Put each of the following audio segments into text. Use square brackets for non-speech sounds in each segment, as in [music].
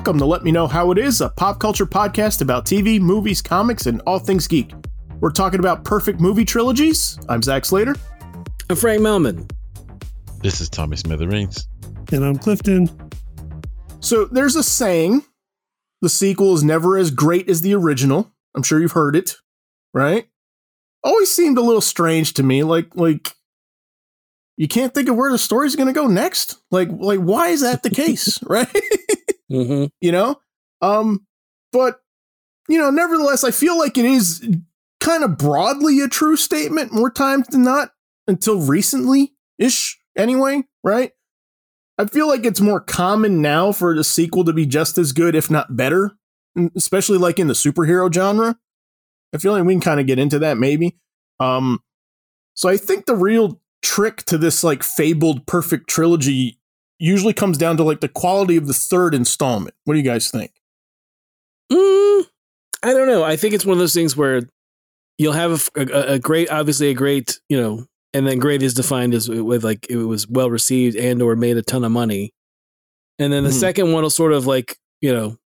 welcome to Let Me Know How It Is, a pop culture podcast about TV, movies, comics, and all things geek. We're talking about perfect movie trilogies. I'm Zach Slater. I'm Frank Melman. This is Tommy Smithereens. And I'm Clifton. So there's a saying the sequel is never as great as the original. I'm sure you've heard it, right? Always seemed a little strange to me. Like, like you can't think of where the story's going to go next. Like, like why is that the case, [laughs] right? Mm-hmm. you know, um, but you know, nevertheless, I feel like it is kind of broadly a true statement more times than not until recently ish, anyway, right? I feel like it's more common now for the sequel to be just as good, if not better, especially like in the superhero genre. I feel like we can kind of get into that maybe. Um, so I think the real trick to this like fabled perfect trilogy usually comes down to like the quality of the third installment. What do you guys think? Mm, I don't know. I think it's one of those things where you'll have a, a, a great, obviously a great, you know, and then great is defined as with like it was well received and or made a ton of money, and then the Mhm. second one will sort of like you know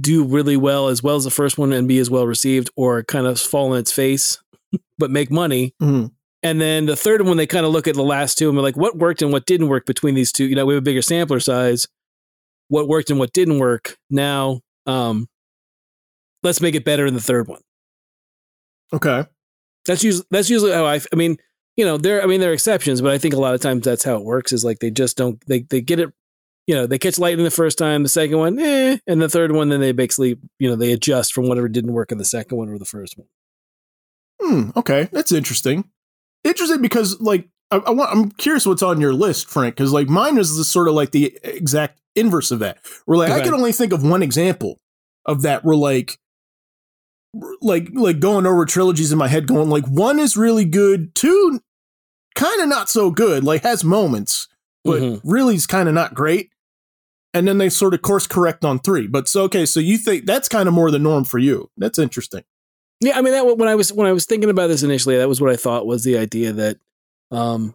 do really well as well as the first one and be as well received, or kind of fall on its face [laughs] but make money. Mhm. And then the third one, they kind of look at the last two and be like, what worked and what didn't work between these two? You know, we have a bigger sampler size. What worked and what didn't work. Now, um, let's make it better in the third one. Okay. That's usually that's usually how I. I mean, you know, there. I mean, there are exceptions, but I think a lot of times that's how it works. Is like they just don't. They they get it. You know, they catch lightning the first time. The second one, eh, and the third one, then they basically, you know, they adjust from whatever didn't work in the second one or the first one. Hmm. Okay. That's interesting. Interesting because like I, I want. I'm curious what's on your list, Frank, because like mine is the sort of like the exact inverse of that. Where like I can only think of one example of that. Where like like like going over trilogies in my head, going like one is really good, two kind of not so good, like has moments, but Mhm. really is kind of not great. And then they sort of course correct on three. But so okay, so you think that's kind of more the norm for you? That's interesting. Yeah, I mean that when I was when I was thinking about this initially, that was what I thought was the idea that, um,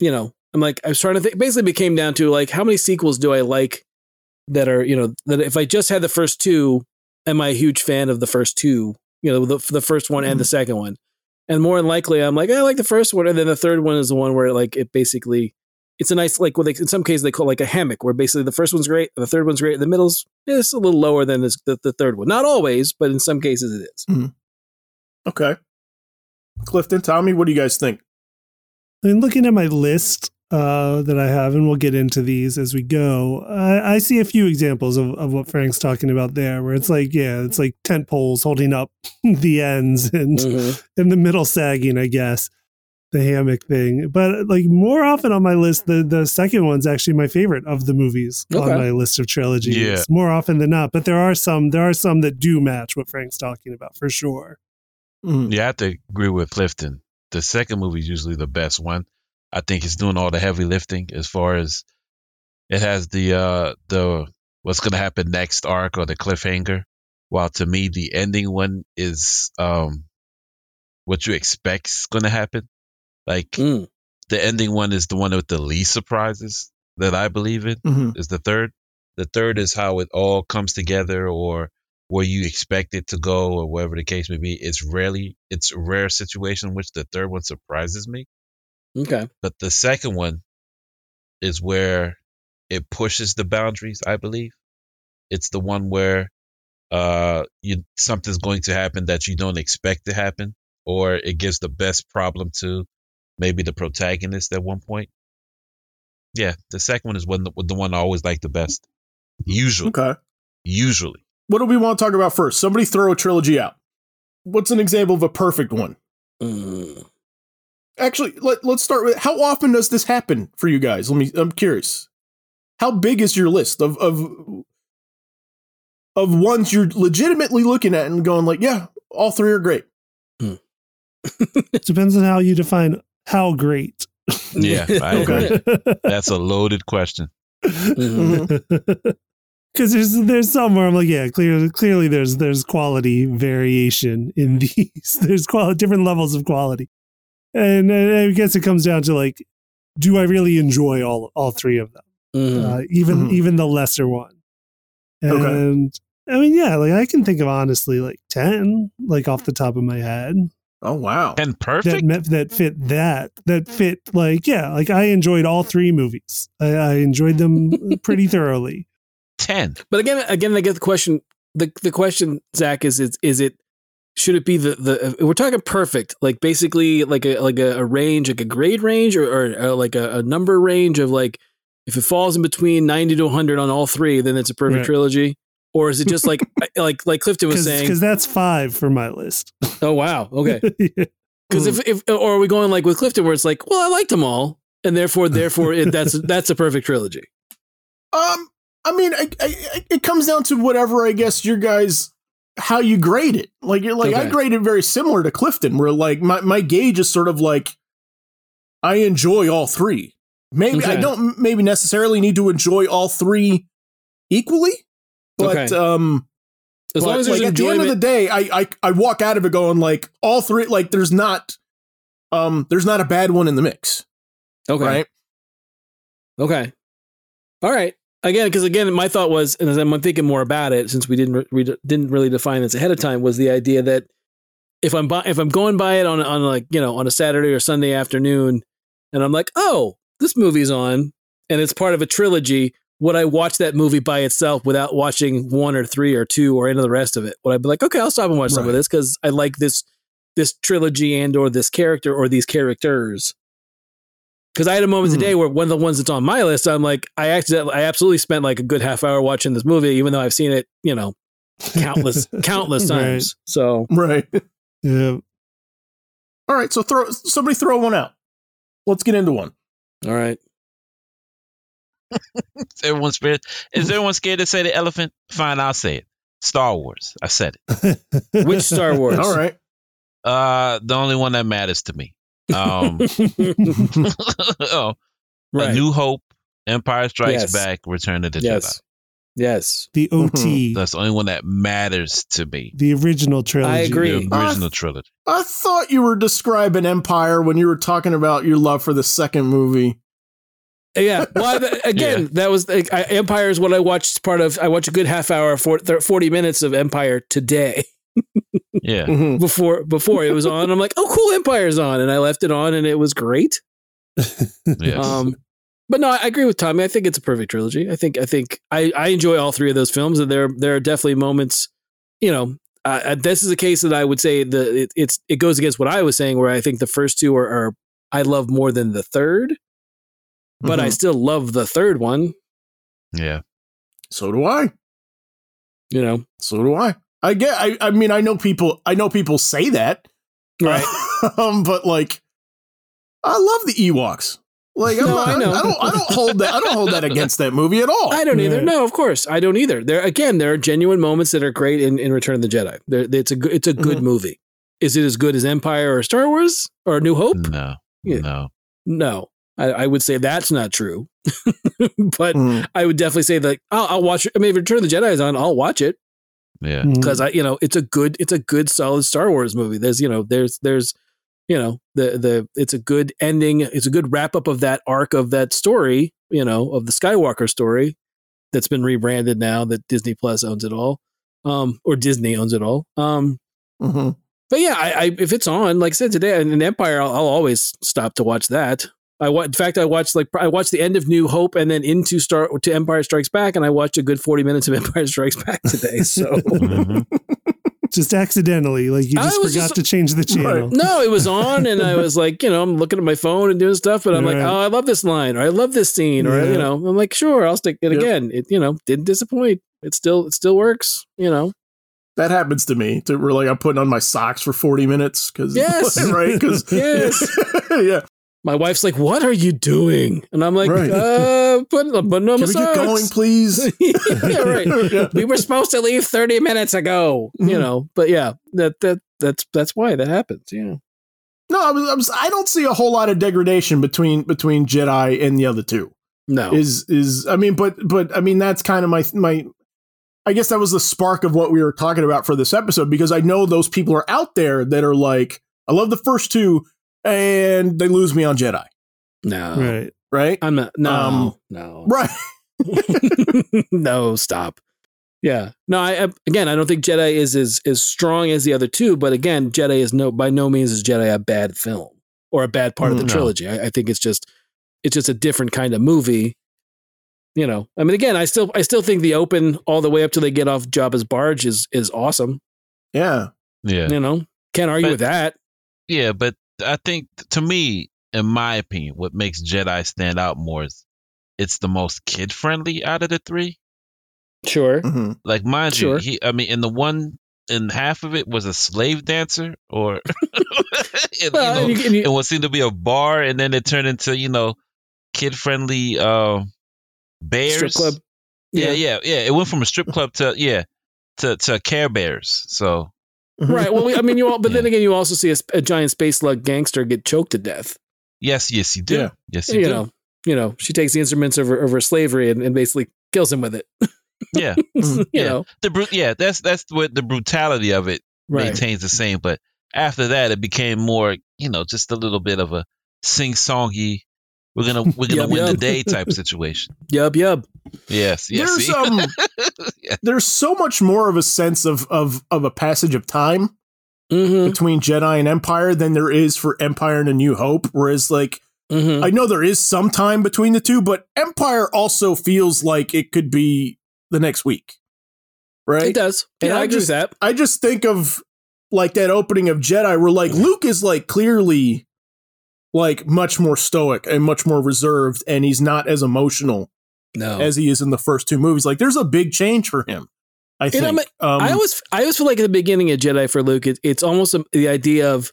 you know, I'm like I was trying to think. Basically, it came down to like how many sequels do I like that are you know that if I just had the first two, am I a huge fan of the first two? You know, the the first one and the second one, and more than likely, I'm like I like the first one, and then the third one is the one where like it basically. It's a nice like what they in some cases they call like a hammock where basically the first one's great, the third one's great, the middle's it's a little lower than this, the, the third one. Not always, but in some cases it is. Okay. Clifton, Tommy, what do you guys think? I mean, looking at my list uh, that I have, and we'll get into these as we go, I, I see a few examples of, of what Frank's talking about there, where it's like, yeah, it's like tent poles holding up [laughs] the ends and Mhm. in the middle sagging, I guess, the hammock thing. But like more often on my list, the, the second one's actually my favorite of the movies Okay. on my list of trilogies. Yeah. More often than not. But there are some there are some that do match what Frank's talking about for sure. Mhm. Yeah, I have to agree with Clifton. The second movie is usually the best one. I think it's doing all the heavy lifting as far as it has the uh the what's gonna happen next arc or the cliffhanger. While to me the ending one is um what you expect's gonna happen. Like Mm. the ending one is the one with the least surprises that I believe in. Mhm. is the third. The third is how it all comes together or where you expect it to go or whatever the case may be. It's rarely it's a rare situation in which the third one surprises me. Okay. But the second one is where it pushes the boundaries, I believe. It's the one where uh you something's going to happen that you don't expect to happen, or it gives the best problem to maybe the protagonist at one point. Yeah, the second one is one the one I always like the best. Usually, Okay. usually. What do we want to talk about first? Somebody throw a trilogy out. What's an example of a perfect one? Mm. Actually, let, let's start with how often does this happen for you guys? Let me I'm curious. How big is your list of of of ones you're legitimately looking at and going like, yeah, all three are great. It [laughs] Depends on how you define how great. Yeah, I [laughs] Okay. agree. [laughs] That's a loaded question. Mhm. Because there's there's some where I'm like, yeah, clearly clearly there's there's quality variation in [laughs] these. there's quality different levels of quality, and, uh, I guess it comes down to like, do I really enjoy all all three of them, Mhm. uh, even Mhm. even the lesser one? Okay. And I mean, yeah, like I can think of honestly like 10, like off the top of my head Oh wow. And that perfect. met, that fit that that fit like yeah like i enjoyed all three movies i, I enjoyed them [laughs] pretty thoroughly Ten. But again, again, I get the question. The the question, Zach, is is is it should it be the the we're talking perfect, like basically like a like a, a range, like a grade range, or, or, or like a, a number range of like if it falls in between ninety to hundred on all three, then it's a perfect Right. trilogy. Or is it just like [laughs] like like Clifton was saying? because that's five for my list Oh wow, [laughs] okay. Yeah. Because if if or are we going like with Clifton, where it's like, well, I liked them all, and therefore therefore it, that's [laughs] that's a perfect trilogy. Um, I mean, I, I, I- it comes down to whatever I guess your guys how you grade it. Like you're like I grade it very similar to Clifton, where like my my gauge is sort of like I enjoy all three. Maybe I don't maybe necessarily need to enjoy all three equally, but Okay. um, As but, long as there's like, at the end of the day, I, I I walk out of it going like all three. Like there's not um there's not a bad one in the mix, okay. right? Okay. All right. Again, because again, my thought was, and as I'm thinking more about it, since we didn't we didn't really define this ahead of time, was the idea that if I'm bu- if I'm going by it on on like you know on a Saturday or Sunday afternoon, and I'm like, oh, this movie's on, and it's part of a trilogy. Would I watch that movie by itself without watching one or three or two or any of the rest of it? Would I be like, okay, I'll stop and watch some of this because I like this this trilogy and or this character or these characters? Because I had a moment Hmm. today where one of the ones that's on my list, I'm like, I accidentally, I absolutely spent like a good half hour watching this movie, even though I've seen it, you know, countless, [laughs] countless Right. times. So, Right. [laughs] yeah All right. So throw somebody throw one out. Let's get into one. all right. Is everyone scared? Is everyone scared to say the elephant? Fine, I'll say it. Star Wars. I said it. [laughs] Which Star Wars? All right. Uh, the only one that matters to me. Um, [laughs] oh, right. A New Hope, Empire Strikes Yes. Back, Return of the yes. Yes. the OT. That's the only one that matters to me. the original trilogy I agree. The original Uh, trilogy. I thought you were describing Empire when you were talking about your love for the second movie. Yeah. Well, [laughs] again, Yeah. that was like, I, Empire is what I watched. Part of I watched a good half hour, forty minutes of Empire today. [laughs] Yeah. [laughs] Mhm. Before before it was on, I'm like, oh, cool, Empire's on, and I left it on, and it was great. [laughs] Yes. Um, but no, I agree with Tommy. I think it's a perfect trilogy. I think I think I, I enjoy all three of those films, and there there are definitely moments. You know, uh, this is a case that I would say that it, it's it goes against what I was saying, where I think the first two are, are I love more than the third, but I Mhm. still love the third one. yeah. So do I. You know, So do I. I get. I. I mean, I know people. I know people say that. right? [laughs] um, but like, I love the Ewoks. Like, I'm No, not, I I, know. I don't. I don't hold that. I don't hold that against that movie at all. I don't either. Right. No, of course, I don't either. There again, there are genuine moments that are great in, in Return of the Jedi. There, it's a good, it's a good Mhm. movie. Is it as good as Empire or Star Wars or New Hope? No. Yeah. No. No, I, I would say that's not true. [laughs] but Mhm. I would definitely say that I'll, I'll watch. I mean, if Return of the Jedi is on, I'll watch it Yeah. Mm. because I, you know, it's a good, it's a good, solid Star Wars movie. There's, you know, there's, there's, you know, the the it's a good ending. It's a good wrap up of that arc of that story. You know, of the Skywalker story that's been rebranded now that Disney Plus owns it all, um, or Disney owns it all. Um, Mhm. but yeah, I, I if it's on, like I said today, in Empire, I'll, I'll always stop to watch that. I wa- in fact, I watched like I watched the end of New Hope and then into Star to Empire Strikes Back, and I watched a good forty minutes of [laughs] Empire Strikes Back today. So Mhm. [laughs] just accidentally like you just forgot just- to change the channel no, it was on, and I was like, you know, I'm looking at my phone and doing stuff, but I'm like, oh, I love this line, or I love this scene, or Yeah. you know, I'm like, sure, I'll stick it Yep. again. It you know didn't disappoint. It still it still works. You know, That happens to me. To where like I'm putting on my socks for 40 minutes because Yes. [laughs] right because Yes. yeah. My wife's like, what are you doing? And I'm like, Right. uh, putting on my Can we get going, please? [laughs] yeah, right. [laughs] Yeah. we were supposed to leave 30 minutes ago you Mhm. know but yeah that that that's that's why that happens yeah No, I was, I was. I don't see a whole lot of degradation between between Jedi and the other two. no is is I mean, but but I mean that's kind of my my. I guess that was the spark of what we were talking about for this episode because I know those people are out there that are like, I love the first two, and they lose me on Jedi, no right right? i'm not no Um, no Right. [laughs] no stop Yeah. No, I I- again, I don't think Jedi is as as strong as the other two, but again, Jedi is no by no means is Jedi a bad film or a bad part of the No. trilogy. I, I think it's just it's just a different kind of movie. You know, I mean, again, I still I still think the open all the way up till they get off Jabba's barge is is awesome. Yeah. Yeah. You know, can't argue But- with that. Yeah, but I think to me, in my opinion, what makes Jedi stand out more is it's the most kid friendly out of the three. Sure. hmm Like mind Sure. you, he I mean in the one in half of it was a slave dancer or [laughs] and, Well, you know, and you- and you- it was seemed to be a bar and then it turned into, you know, kid friendly uh bears. strip club. Yeah, yeah, yeah. It went from a strip club to yeah, to to Care Bears. So Mm-hmm. Right. Well, I mean, you all, but then again, you also see a, a giant space slug gangster get choked to death. yes, yes, you do. Yeah. Yes, you, You do. know, you know, she takes the instruments of her, of her slavery and, and basically kills him with it. Yeah. [laughs] Mm-hmm. you Yeah. know, The bru- yeah, that's that's what the brutality of it right. maintains the same. But after that, it became more, you know, just a little bit of a sing songy. We're gonna we're gonna Yup, win the day type [laughs] situation. Yub, yub. Yes, yes. There's um [laughs] Yeah. there's so much more of a sense of of of a passage of time Mm-hmm. between Jedi and Empire than there is for Empire and A New Hope. Whereas like Mm-hmm. I know there is some time between the two, but Empire also feels like it could be the next week. Right? It does. And Yeah, I, I just- that. I just think of like that opening of Jedi where like Luke is like clearly like much more stoic and much more reserved and he's not as emotional No. as he is in the first two movies. Like there's a big change for him. I think. um, I always, I always feel like at the beginning of Jedi for Luke, it, it's almost a, the idea of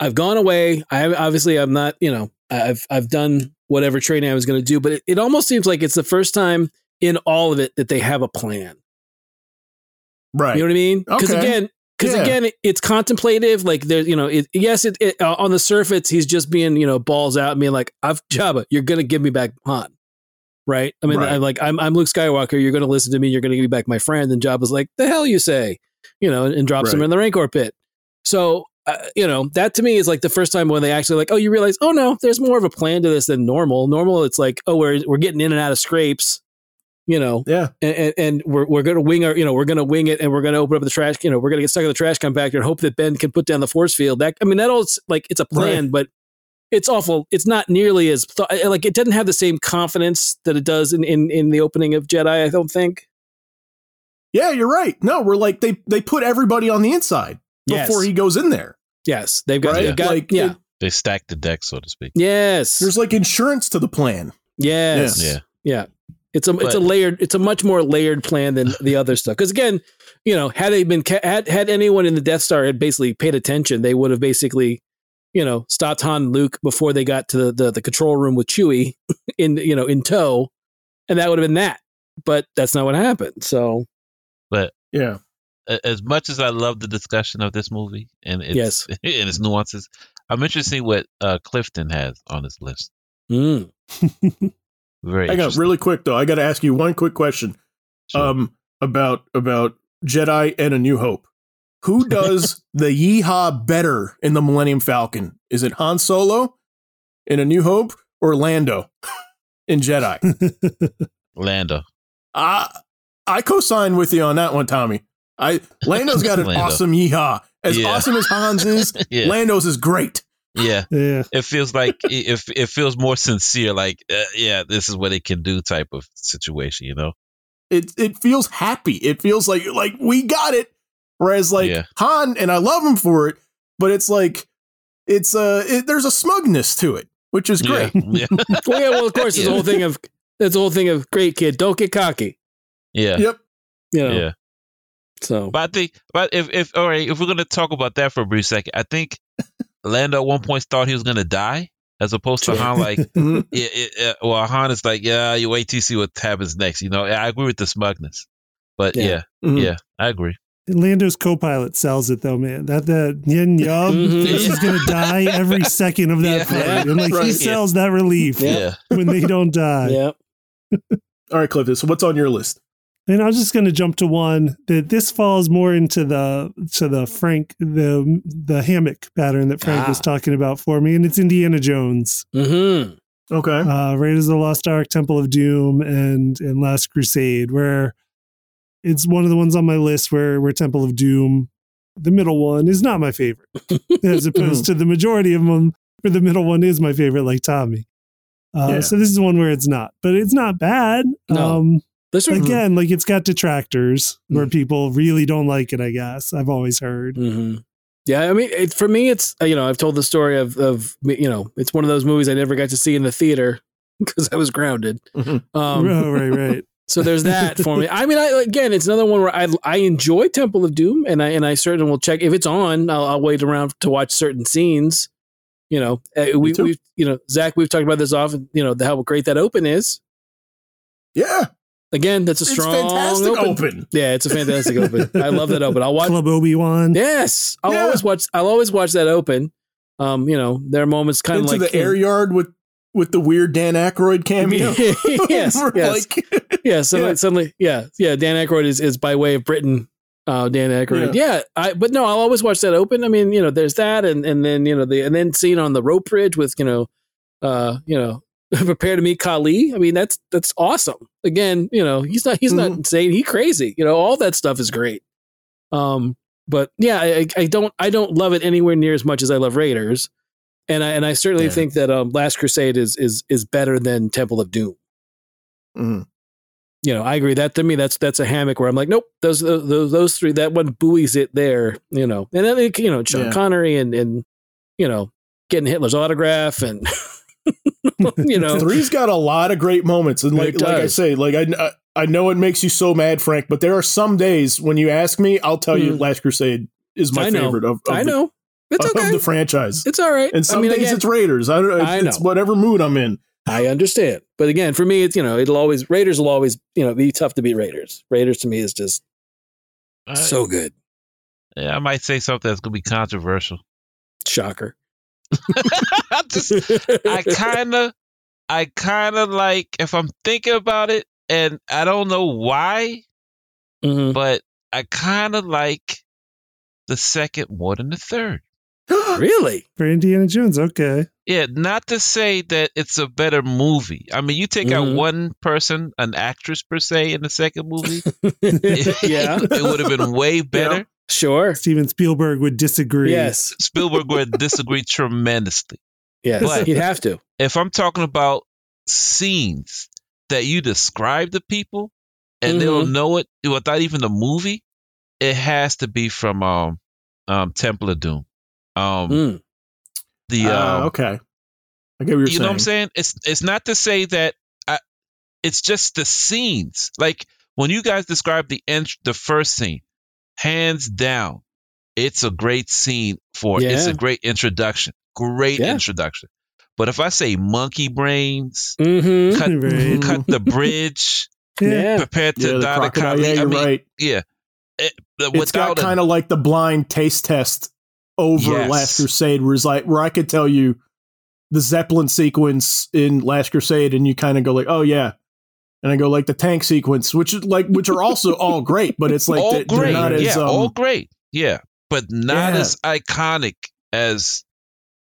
I've gone away. I obviously I'm not, you know, I've I've done whatever training I was going to do, but it, it almost seems like it's the first time in all of it that they have a plan. right. You know what I mean? Because Okay. again, because Yeah. again, it- it's contemplative. Like there's, you know, it, yes, it, it uh, on the surface he's just being, you know, balls out, and being like, "I've [laughs] Jabba, you're gonna give me back Han." Right? I mean, Right. I'm like, I'm, I'm Luke Skywalker. You're going to listen to me. You're going to give me back my friend. And Jabba's like, "The hell you say?" You know, and, and drops him in the Rancor pit. So, uh, you know, that to me is like the first time when they actually like, oh, you realize, oh no, there's more of a plan to this than normal. Normal, it's like, oh, we're we're getting in and out of scrapes. You know, yeah. and, and, and we're, we're going to wing our, you know, we're going to wing it and we're going to open up the trash, you know, we're going to get stuck in the trash compactor and hope that Ben can put down the force field. That, I mean, that all, like, it's a plan, but it's awful. It's not nearly as, th- eh, like, it doesn't have the same confidence that it does in, in, in the opening of Jedi, I don't think. Yeah, you're right. No, we're like they they put everybody on the inside Yes. before he goes in there. Yes. They've got, Right? they've got, Like, yeah. it- They stacked the deck, so to speak. yes. There's like insurance to the plan. yes. Yeah. Yeah. It's a it's a layered it's a much more layered plan than the other stuff. Because again, you know, had they been ca- had had anyone in the Death Star had basically paid attention, they would have basically, you know, stopped Han and Luke before they got to the the, the control room with Chewie [laughs] in you know in tow, and that would have been that. But that's not what happened. So but Yeah. As much as I love the discussion of this movie and its Yes. [laughs] and its nuances, I'm interested to see what uh, Clifton has on his list. mm. [laughs] Very I got really quick though. I got to ask you one quick question. Sure. Um, about about Jedi and A New Hope. Who [laughs] does the yeehaw better in the Millennium Falcon? Is it Han Solo in A New Hope or Lando in Jedi? [laughs] Lando. I I co-sign with you on that one, Tommy. I Lando's got an [laughs] Lando. awesome yeehaw. As Yeah. awesome as Han's is, Yeah, Lando's is great. Yeah. [laughs] Yeah. It feels like it, it, it feels more sincere. Like, uh, yeah, this is what it can do, type of situation. You know? It it feels happy. It feels like like we got it. Whereas like Yeah. Han, and I love him for it, but it's like it's uh it, there's a smugness to it, which is great. [laughs] Yeah, yeah, [laughs] well, yeah, well, of course, it's the whole thing of it's the whole thing of great kid, don't get cocky. yeah. Yep. You know, yeah. so But I think, but if if all right, if we're gonna talk about that for a brief second, I think Lando at one point thought he was gonna die, as opposed to Sure. Han. Like, [laughs] Mhm. yeah, it, well, Han is like, yeah, you wait to see what happens next. You know, I agree with the smugness, but Yeah. yeah, Mhm. yeah, I agree. Lando's co-pilot sells it though, man. That that Nien Nunb, Mhm. he's gonna [laughs] die every second of that Yeah. flight, and like he Right. sells that relief Yeah. Yeah, when they don't [laughs] die. yeah. All right, Clifton. So what's on your list? And I'm just going to jump to one that this falls more into the to the Frank the the hammock pattern that Frank was Ah. talking about for me, and it's Indiana Jones, Mm-hmm. Okay. uh, Raiders of the Lost Ark, Temple of Doom, and and Last Crusade, where it's one of the ones on my list where where Temple of Doom, the middle one, is not my favorite, [laughs] as opposed to the majority of them, where the middle one is my favorite, like Tommy. Uh, Yeah. So this is one where it's not, but it's not bad. No. Um, This one, again, like it's got detractors where people really don't like it. I guess I've always heard. hmm Yeah, I mean, it, for me, it's uh, you know, I've told the story of of you know, it's one of those movies I never got to see in the theater [laughs] because I was grounded. Mhm. Um, oh, right, right. [laughs] so there's that for me. I mean, I, again, it's another one where I I enjoy Temple of Doom, and I and I certainly will check if it's on. I'll, I'll wait around to watch certain scenes. You know, uh, we too. we you know Zach, we've talked about this often. You know, the, how great that open is. Yeah, Again, that's a it's strong fantastic open. open. Yeah, it's a fantastic open. I love that open. I'll watch. Club Obi Wan. Yes, I'll Yeah. always watch. I'll always watch that open. Um, you know, there are moments kind of like the air yard with with the weird Dan Aykroyd cameo. [laughs] yes, [laughs] yes, like- yeah. Suddenly, [laughs] Yeah. suddenly, yeah, yeah. Dan Aykroyd is, is by way of Britain. Uh, Dan Aykroyd. Yeah. I. But no, I'll always watch that open. I mean, you know, there's that, and and then you know the and then scene on the rope bridge with you know, uh, you know, [laughs] prepare to meet Kali. I mean, that's that's awesome. Again, you know, he's not he's not Mhm. insane. He crazy. You know, all that stuff is great. Um, but yeah, I, I don't I don't love it anywhere near as much as I love Raiders, and I and I certainly Yeah. think that um, Last Crusade is is is better than Temple of Doom. Mhm. You know, I agree. That to me, that's that's a hammock where I'm like, nope, those those those three, that one buoys it there. You know, and then you know Sean Yeah. Connery and and you know getting Hitler's autograph and [laughs] [laughs] you know Three's got a lot of great moments, and like like I say, like I I- I know it makes you so mad, Frank, but there are some days when you ask me, I'll tell you, Mm. Last Crusade is my I favorite of, of I the, know it's of okay, the franchise. it's all right. And some I mean, days again, it's Raiders. I don't. I It's know. whatever mood I'm in. I understand, but again, for me, it's you know, it'll always Raiders will always you know be tough to beat Raiders. Raiders to me is just Uh, so good. yeah, I might say something that's gonna be controversial. Shocker. [laughs] I just, I kind of, I kind of like if I'm thinking about it, and I don't know why, Mhm. but I kind of like the second more than the third. [gasps] really. For Indiana Jones, okay. Yeah, not to say that it's a better movie. I mean, you take out Mhm. one person, an actress per se, in the second movie, [laughs] [laughs] yeah, it would have been way better. Sure. Steven Spielberg would disagree. Yes, Spielberg would disagree tremendously. yes, But- you'd have to. If I'm talking about scenes that you describe to people and they'll know it without even the movie, it has to be from um um Temple of Doom. Um Mm. the um, okay, I get what you're you saying. know what I'm saying? It's it's not to say that I, it's just the scenes. Like when you guys describe the int- the first scene, hands down, it's a great scene for it's a great introduction. Great Yeah. introduction. But if I say monkey brains, Mm-hmm. cut [laughs] Right. cut the bridge, Yeah. Yeah. prepare to the die the crocodile. Yeah, I you're mean, right. yeah. It, It's got kind of like the blind taste test over Yes. Last Crusade, where it's like where I could tell you the Zeppelin sequence in Last Crusade, and you kind of go like, "Oh yeah," and I go like the tank sequence, which is like which are also [laughs] all great, but it's like all they- they're great. not yeah, as um, all great. Yeah, but not Yeah. as iconic as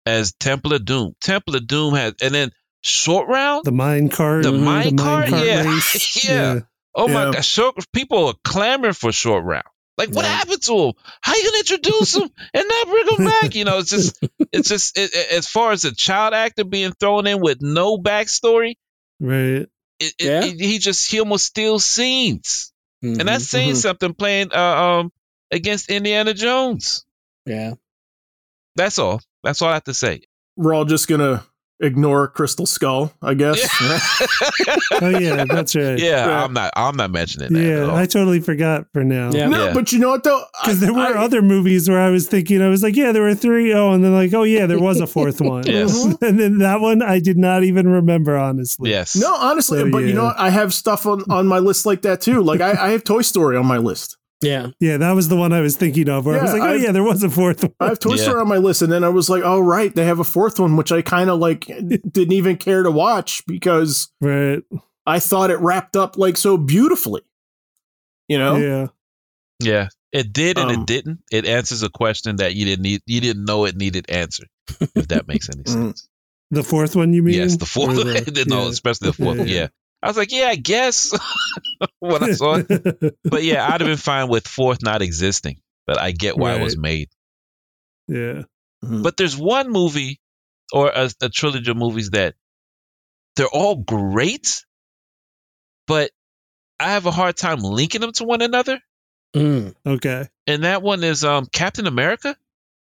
as Temple of Doom. Temple of Doom has, and then Short Round. The mine cart. The mine cart? Yeah. race. [laughs] Yeah. oh my gosh, god, short people are clamoring for Short Round. Like, what Yeah. happened to him? How you gonna introduce him and not bring him back? You know, it's just, [laughs] it's just it, it- as far as a child actor being thrown in with no backstory, Right. It, it, Yeah. it- he just he almost steals scenes, Mhm. and that's saying mhm. something. Playing uh, um against Indiana Jones. yeah. That's all. That's all I have to say. we're all just gonna ignore Crystal Skull, I guess. [laughs] Oh yeah, that's right. yeah, Yeah. I'm not. I'm not mentioning that. Yeah. I totally forgot for now. Yeah. No, Yeah. but you know what though? Because there were I- other movies where I was thinking, I was like, yeah, there were three. Oh, and then like, oh yeah, there was a fourth [laughs] one. Yes. [laughs] and then that one I did not even remember, honestly. yes. No, honestly, So, but you know what? I have stuff on, on my list like that too. Like I, I have Toy Story on my list. Yeah. Yeah, that was the one I was thinking of. Where I was like, oh I've- yeah, there was a fourth one. I have Toy Yeah. Story on my list, and then I was like, "Oh right, they have a fourth one," which I kind of like [laughs] didn't even care to watch because Right. I thought it wrapped up like so beautifully. You know? Yeah. Yeah, it did and Um, it didn't. It answers a question that you didn't need. You didn't know it needed answered. If that makes any [laughs] Mm. sense. The fourth one, you mean? yes, the fourth. Or [laughs] the- no, yeah. especially the fourth. Yeah, Yeah, yeah. I was like, yeah, I guess [laughs] when I saw it. [laughs] But yeah, I'd have been fine with fourth not existing. But I get why it was made. yeah. Mhm. But there's one movie or a, a trilogy of movies that they're all great, but I have a hard time linking them to one another. Mm. Okay. And that one is um Captain America.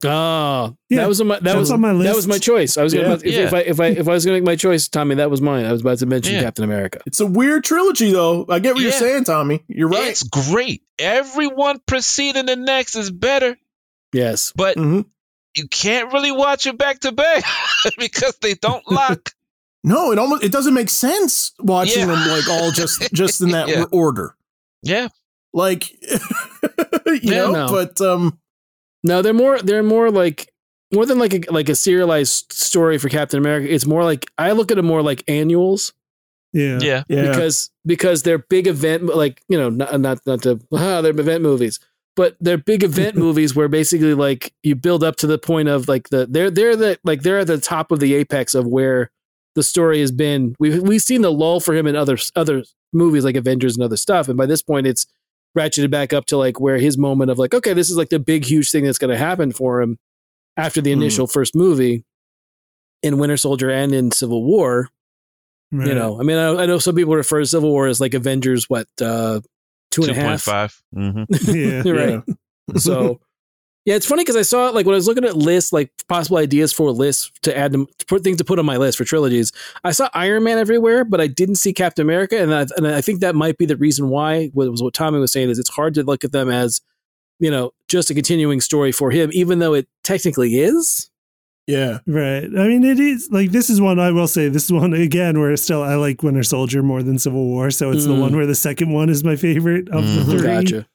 Oh, Yeah, that was on my, that that's was on my list. That was my choice. I was gonna Yeah. if, if Yeah. I if I if I was gonna make my choice, Tommy, that was mine. I was about to mention Yeah. Captain America. It's a weird trilogy, though. I get what you're saying, Tommy. You're right. It's great. Everyone preceding the next is better, Yes. but Mhm. you can't really watch it back to back [laughs] because they don't [laughs] lock. No, it almost it doesn't make sense watching Yeah. them like all just just in that [laughs] Yeah. order. Yeah. Like, you Yeah, know, no. but um, No, they're more they're more like more than like a like a serialized story for Captain America. It's more like I look at them more like annuals Yeah. Yeah. yeah, because because they're big event like you know not not not to [laughs] ah, they're event movies but they're big event [laughs] movies where basically like you build up to the point of like the they're they're the like they're at the top of the apex of where the story has been we've we've seen the lull for him in other other movies like Avengers and other stuff and by this point it's ratcheted back up to like where his moment of like okay this is like the big huge thing that's going to happen for him after the Hmm. initial first movie in Winter Soldier and in Civil War Right. you know, I mean, I, I know some people refer to Civil War as like Avengers, what, uh, two and a half? 2.5. Mm-hmm. [laughs] [laughs] Yeah. You're right. So, [laughs] yeah, it's funny because I saw it like when I was looking at lists, like possible ideas for lists to add them, to put things to put on my list for trilogies. I saw Iron Man everywhere, but I didn't see Captain America, and I, and I think that might be the reason why. What was what Tommy was saying is it's hard to look at them as, you know, just a continuing story for him, even though it technically is. yeah, Right. I mean, it is like this is one I will say. This is one again where still I like Winter Soldier more than Civil War. So it's the Mm. one where the second one is my favorite of Mhm. the three. Gotcha.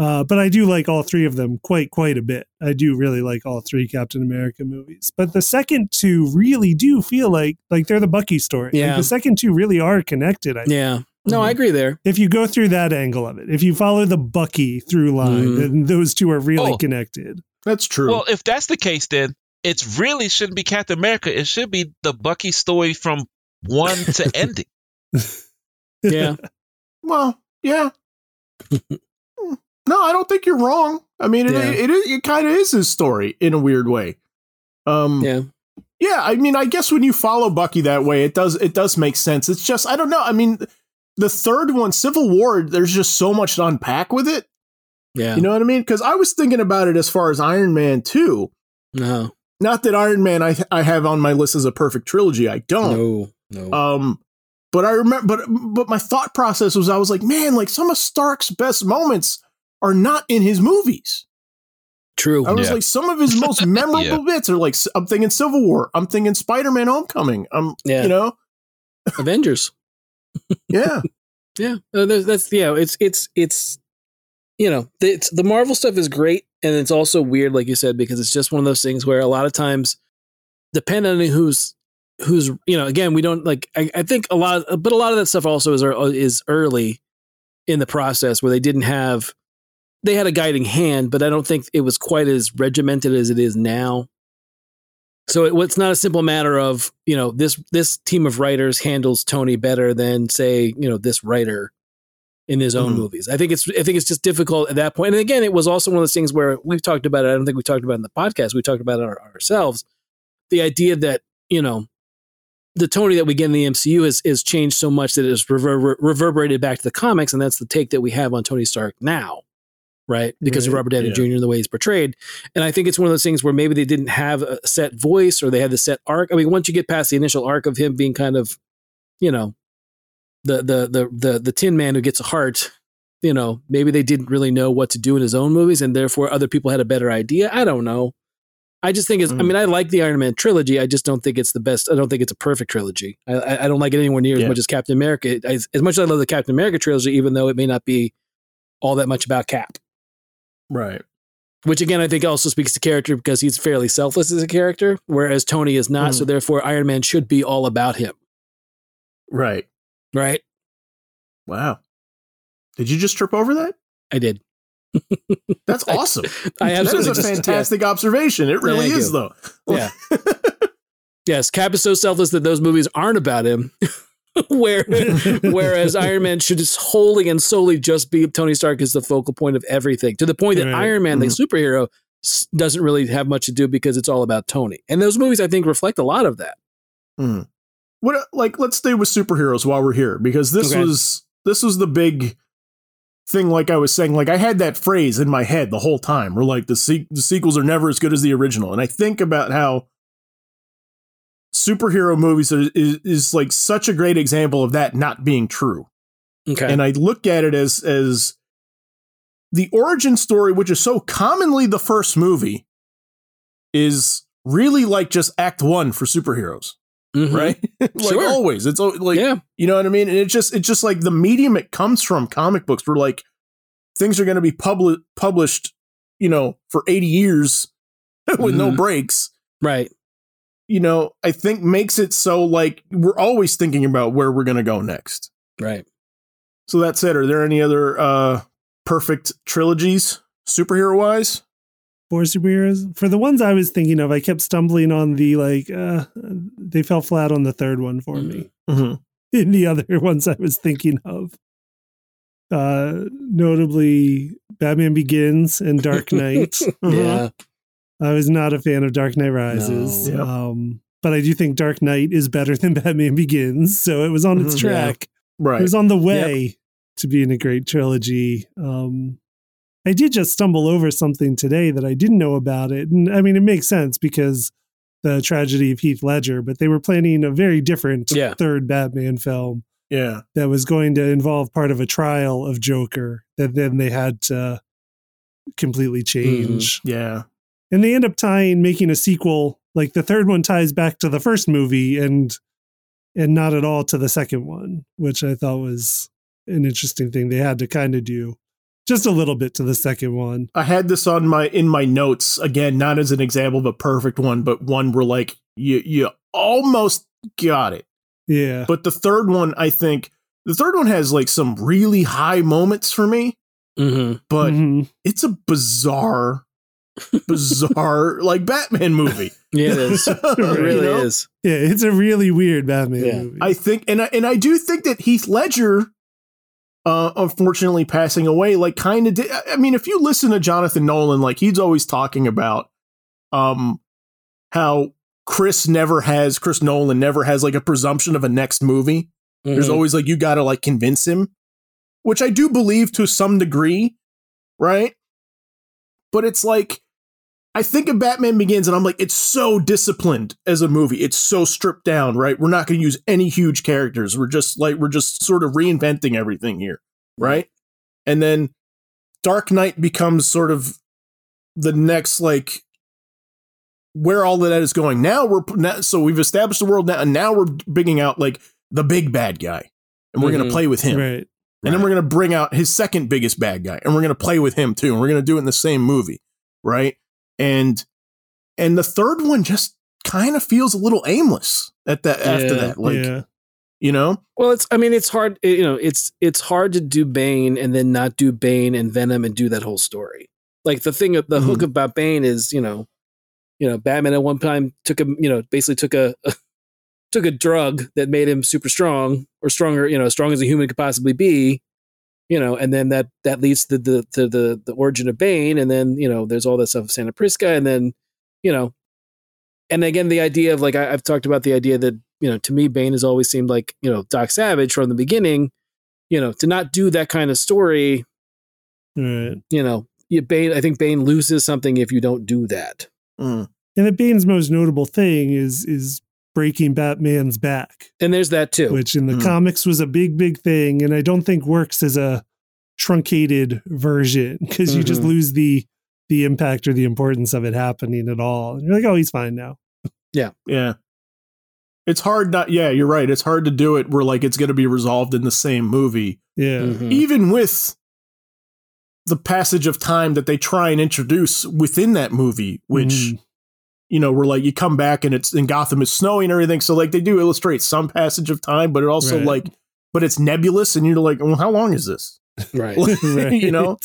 Uh, but I do like all three of them quite quite a bit. I do really like all three Captain America movies. But the second two really do feel like like they're the Bucky story. Like, Yeah. the second two really are connected. I think. Yeah. No, I agree there. If you go through that angle of it, if you follow the Bucky through line, Mhm. then those two are really Oh. connected. that's true. Well, if that's the case, then it really shouldn't be Captain America. It should be the Bucky story from one to [laughs] ending. [laughs] Yeah. Well, yeah. [laughs] No, I don't think you're wrong. I mean, it Yeah. it, it, it kind of is his story in a weird way. Um, Yeah. yeah. I mean, I guess when you follow Bucky that way, it does it does make sense. It's just I don't know. I mean, the third one, Civil War, there's just so much to unpack with it. Yeah. You know what I mean? Because I was thinking about it as far as Iron Man two. no. Not that Iron Man I I have on my list as a perfect trilogy. I don't. No. No. Um, but I remember, but but my thought process was, I was like, man, like some of Stark's best moments are not in his movies. True. I was Yeah. like, some of his most [laughs] memorable Yeah. bits are like, I'm thinking Civil War, I'm thinking Spider Man Homecoming. I'm, Yeah. you know, Avengers. [laughs] yeah, Yeah, uh, that's yeah. It's it's it's you know it's the Marvel stuff is great, and it's also weird, like you said, because it's just one of those things where a lot of times, depending on who's who's you know, again, we don't like. I, I think a lot, of, but a lot of that stuff also is is early in the process where they didn't have they had a guiding hand, but I don't think it was quite as regimented as it is now. So it, it's not a simple matter of you know this this team of writers handles Tony better than say you know this writer in his own Mhm. movies. I think it's I think it's just difficult at that point. And again, it was also one of those things where we've talked about it. I don't think we talked about it in the podcast. We talked about it our, ourselves. The idea that you know the Tony that we get in the MCU has is changed so much that it has rever- reverberated back to the comics, and that's the take that we have on Tony Stark now, right? Because of Robert Downey yeah. Jr. and the way he's portrayed. And I think it's one of those things where maybe they didn't have a set voice or they had the set arc. I mean, once you get past the initial arc of him being kind of, you know, the the the the the Tin Man who gets a heart, you know, maybe they didn't really know what to do in his own movies, and therefore other people had a better idea. I don't know. I just think it's. I Mm. mean, I like the Iron Man trilogy. I just don't think it's the best. I don't think it's a perfect trilogy. I, I, I don't like it anywhere near as much as Captain America. As, as much as I love the Captain America trilogy, even though it may not be all that much about Cap. Right. Which again, I think also speaks to character because he's fairly selfless as a character, whereas Tony is not. Mhm. So therefore, Iron Man should be all about him, Right. right? Wow. Did you just trip over that? I did. [laughs] That's awesome. I [laughs] that is absolutely a just- fantastic observation. It really Thank is, though. Yeah. [laughs] Yes, Cap is so selfless that those movies aren't about him. [laughs] Where whereas [laughs] Iron Man should just wholly and solely just be Tony Stark is the focal point of everything. To the point that Right. Iron Man, the superhero, s- doesn't really have much to do because it's all about Tony. And those movies, I think, reflect a lot of that. Mm. What like let's stay with superheroes while we're here because this Okay. was this was the big thing like I was saying like I had that phrase in my head the whole time. We're like the se- the sequels are never as good as the original and I think about how superhero movies are, is, is like such a great example of that not being true. Okay. And I look at it as as the origin story which is so commonly the first movie is really like just act 1 for superheroes Mhm. right? [laughs] like Sure. always, it's like yeah. you know what I mean. And it's just it's just like the medium it comes from, comic books. Where like things are going to be publi- published, you know, for eighty years [laughs] with no Mhm. breaks. Right. You know, I think makes it so like we're always thinking about where we're going to go next. Right. So that said, are there any other uh perfect trilogies superhero wise? for superheroes. For the ones I was thinking of, I kept stumbling on the like uh they fell flat on the third one for me. Mm-hmm. [laughs] In the other [laughs] ones I was thinking of. Uh notably Batman Begins and Dark Knight. [laughs] Yeah. I was not a fan of Dark Knight Rises. No. Yep. Um but I do think Dark Knight is better [laughs] than Batman Begins, so it was on its Mhm. Yeah. track. It was on the way to being a great trilogy. Um, I did just stumble over something today that I didn't know about it. And I mean, it makes sense because the tragedy of Heath Ledger, but they were planning a very different Yeah. third Batman film Yeah. that was going to involve part of a trial of Joker that then they had to completely change. Yeah. And they end up tying, making a sequel. Like the third one ties back to the first movie and and not at all to the second one, which I thought was an interesting thing they had to kind of do just a little bit to the second one. I had this on my in my notes again, not as an example of a perfect one, but one where like you you almost got it. Yeah. But the third one, I think the third one has like some really high moments for me, hmm but Mhm. it's a bizarre, [laughs] bizarre like Batman movie. [laughs] Yeah, it is. [laughs] It You really know? is. yeah, it's a really weird Batman Yeah. movie. I think, and I, and I do think that Heath Ledger, uh, unfortunately passing away, like kind of did. I mean, if you listen to Jonathan Nolan, like he's always talking about, um, how Chris never has Chris Nolan never has like a presumption of a next movie. There's Mhm. always like you got to like convince him, which I do believe to some degree, right? But it's like I think of Batman Begins and I'm like it's so disciplined as a movie. It's so stripped down, right? We're not going to use any huge characters. We're just like we're just sort of reinventing everything here, right? And then Dark Knight becomes sort of the next like where all of that is going. Now we're now, so we've established the world now, and now we're bigging out like the big bad guy, and we're going Mhm. to play with him, right. and then we're going to bring out his second biggest bad guy, and we're going to play with him too, and we're going to do it in the same movie, right? And and the third one just kind of feels a little aimless at that after that, like yeah. you know, Well, it's. I mean, it's hard. You know, it's it's hard to do Bane and then not do Bane and Venom and do that whole story. Like the thing, the hook mm-hmm. about Bane is, you know, you know, Batman at one time took a, you know, basically took a, [laughs] took a drug that made him super strong or stronger, you know, as strong as a human could possibly be. You know, and then that that leads to the to the the origin of Bane, and then you know, there's all that stuff of Santa Prisca, and then you know, and again, the idea of like I, I've talked about the idea that you know, to me, Bane has always seemed like you know Doc Savage from the beginning. You know, to not do that kind of story, Right. you know, you, Bane. I think Bane loses something if you don't do that. Mm. And the Bane's most notable thing is is breaking Batman's back, And there's that too. which in the Hmm. comics was a big, big thing, and I don't think works as a truncated version because you just Mhm. lose the the impact or the importance of it happening at all. And you're like, oh, he's fine now. Yeah. Yeah. It's hard not yeah, you're right. It's hard to do it where like it's going to be resolved in the same movie Yeah. Mhm. even with the passage of time that they try and introduce within that movie which Mhm. You know, where like you come back and it's in Gotham it's snowing and everything so like they do illustrate some passage of time but it also Right. like but it's nebulous and you're like, "Well, how long is this?" Right. [laughs] you know?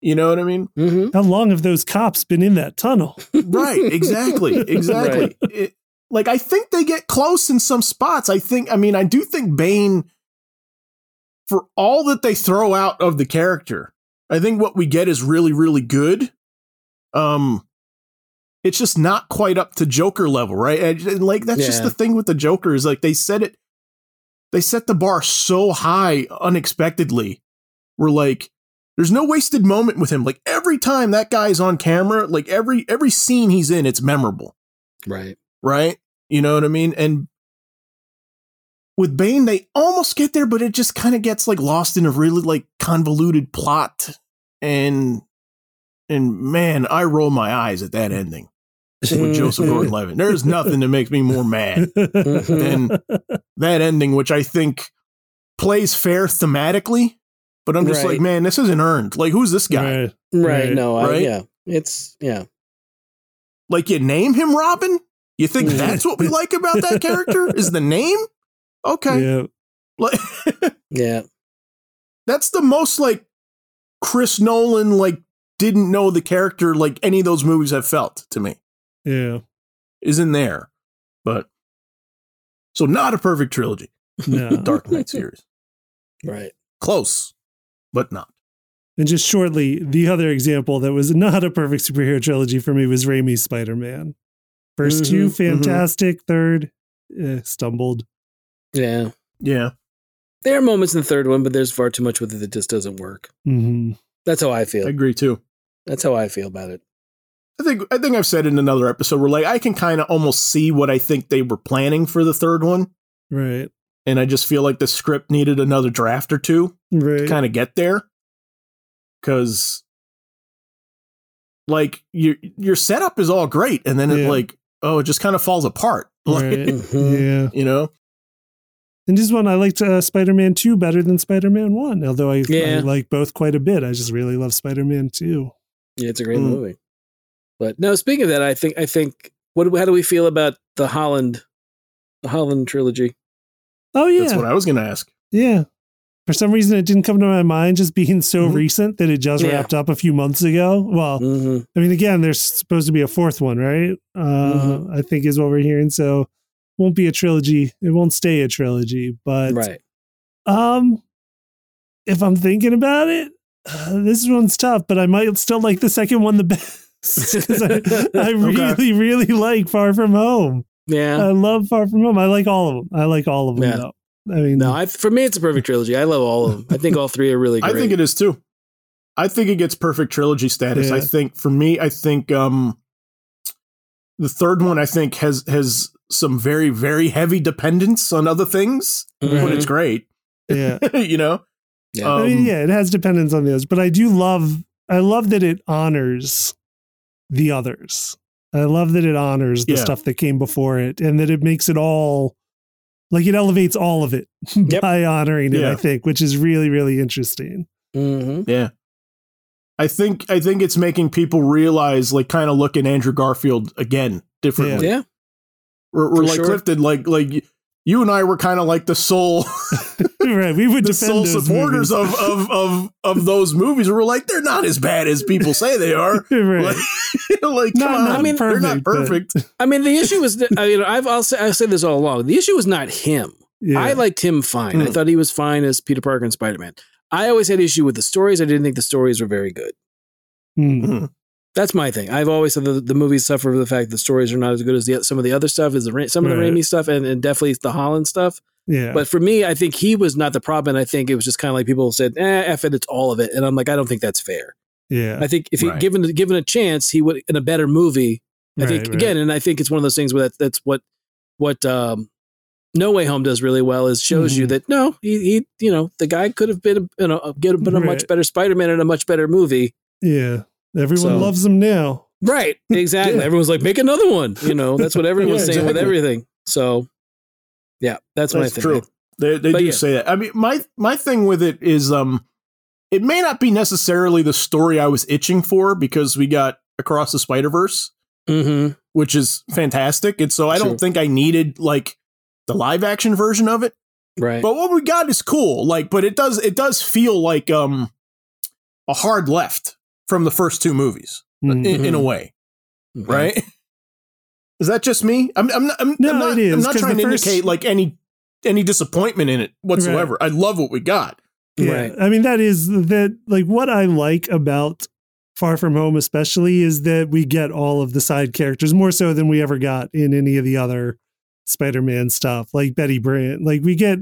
You know what I mean? hmm How long have those cops been in that tunnel? right exactly [laughs] exactly It- like I think they get close in some spots. I think I mean I do think Bane for all that they throw out of the character, I think what we get is really really good. Um it's just not quite up to Joker level, right? And, like that's just the thing with the Joker is like they set it they set the bar so high unexpectedly. We're like there's no wasted moment with him. Like every time that guy's on camera, like every every scene he's in, it's memorable Right. right? You know what I mean? And with Bane, they almost get there, but it just kind of gets like lost in a really like convoluted plot. And and man, I roll my eyes at that ending with mm-hmm. Joseph Gordon-Levitt. There's nothing that makes me more mad than mm-hmm. that ending, which I think plays fair thematically. But I'm just Right. like, man, this isn't earned. Like, who's this guy? Right. Right. Right. No. I, Right? yeah. It's yeah. Like, you name him Robin? You think mm-hmm. that's what we like about that character? [laughs] Is the name? Okay. Yeah. Like [laughs] Yeah. that's the most like Chris Nolan like didn't know the character like any of those movies have felt to me. Yeah. Isn't there? But so not a perfect trilogy. No. The [laughs] Dark Knight series. Right. Close, but not. And just shortly, the other example that was not a perfect superhero trilogy for me was Raimi's Spider Man. 1st two, Mhm, mhm. fantastic. Third, eh, stumbled. Yeah. Yeah. There are moments in the third one, but there's far too much with it that just doesn't work. hmm That's how I feel I agree too. That's how I feel about it. I think I think I've said in another episode where like I can kind of almost see what I think they were planning for the third one. Right. And I just feel like the script needed another draft or two Right. to kind of get there. Cause like your your setup is all great, and then it like, oh, it just kind of falls apart. [laughs] Like, Right. Mhm. Yeah. you know? And this one, I liked uh, Spider Man 2 better than Spider Man 1, although I, I like both quite a bit. I just really love Spider Man 2. Yeah, it's a great Mm. movie. But no, speaking of that, I think I think what how do we feel about the Holland the Holland trilogy? Oh, yeah. That's what I was gonna ask. yeah. For some reason, it didn't come to my mind just being so Mhm. recent that it just Yeah. wrapped up a few months ago. Well, hmm I mean, again, there's supposed to be a fourth one, right? Uh, Mhm. I think is what we're hearing. So, won't be a trilogy. It won't stay a trilogy. But Right. um, if I'm thinking about it, uh, [sighs] this one's tough. But I might still like the second one the [laughs] best [laughs] because I, I [laughs] Okay. really, really like Far From Home. Yeah. I love Far From Home. I like all of them. I like all of them. Yeah. Though. I mean, no, I, for me, it's a perfect trilogy. I love all of them. I think all three are really [laughs] I think it is too. I think it gets perfect trilogy status. Yeah. I think for me, I think um the third one I think has has some very very heavy dependence on other things, but Mhm. it's great. yeah. you know, Yeah. Um, I mean, yeah, it has dependence on the others, but I do love. I love that it honors the others. I love that it honors the Yeah. stuff that came before it, and that it makes it all like it elevates all of it [laughs] Yep. by honoring it. I think, which is really, really interesting. Mhm. Yeah. I think I think it's making people realize, like, kind of look at Andrew Garfield again differently. Yeah. We're, we're like sure. Clifton, like like you and I were kind of like the sole [laughs] [laughs] right, we would the defend sole those supporters movies. of, of of of those movies. We're like they're not as bad as people say they are. [laughs] right. Like, [laughs] like Not- come not I mean, they're not perfect, but- I mean, the issue was, that, I mean, I've I'll say, I've this all along. The issue was not him. yeah. I liked him fine. I Hmm. thought he was fine as Peter Parker and Spider Man. I always had issue with the stories. I didn't think the stories were very good. Hmm. That's my thing. I've always said that the movies suffer from the fact that the stories are not as good as the, some of the other stuff, is the Ra- some of the Right. Raimi stuff, and, and definitely the Holland stuff. Yeah. But for me, I think he was not the problem. And I think it was just kind of like people said, "Eh, f it, it's all of it." And I'm like, I don't think that's fair. yeah. I think if he Right. given given a chance, he would in a better movie. I Right, think right. again, and I think it's one of those things where that, that's what what um, No Way Home does really well is shows you Mhm. that no, he, he you know the guy could have been you know get been a much better Spider Man in a much better movie. yeah. Everyone So- loves him now. Right, [laughs] exactly. Yeah. Everyone's like, make another one. You know, that's what everyone's Yeah, saying with everything. So, yeah, that's, my That's thing. true. They they But do yeah. say that. I mean, my my thing with it is, um, it may not be necessarily the story I was itching for because we got across the Spider Verse, hmm which is fantastic, and so I True. don't think I needed like the live action version of it. Right. But what we got is cool. Like, but it does it does feel like um a hard left from the first two movies Hmm. in, in a way, Okay. right? [laughs] Is that just me? I'm, I'm not. I'm, No, I'm not, it is, I'm not 'cause trying to first- indicate like any any disappointment in it whatsoever. I love what we got. Yeah. Right. I mean, that is that like what I like about Far From Home, especially, is that we get all of the side characters more so than we ever got in any of the other Spider Man stuff, like Betty Brant. Like, we get,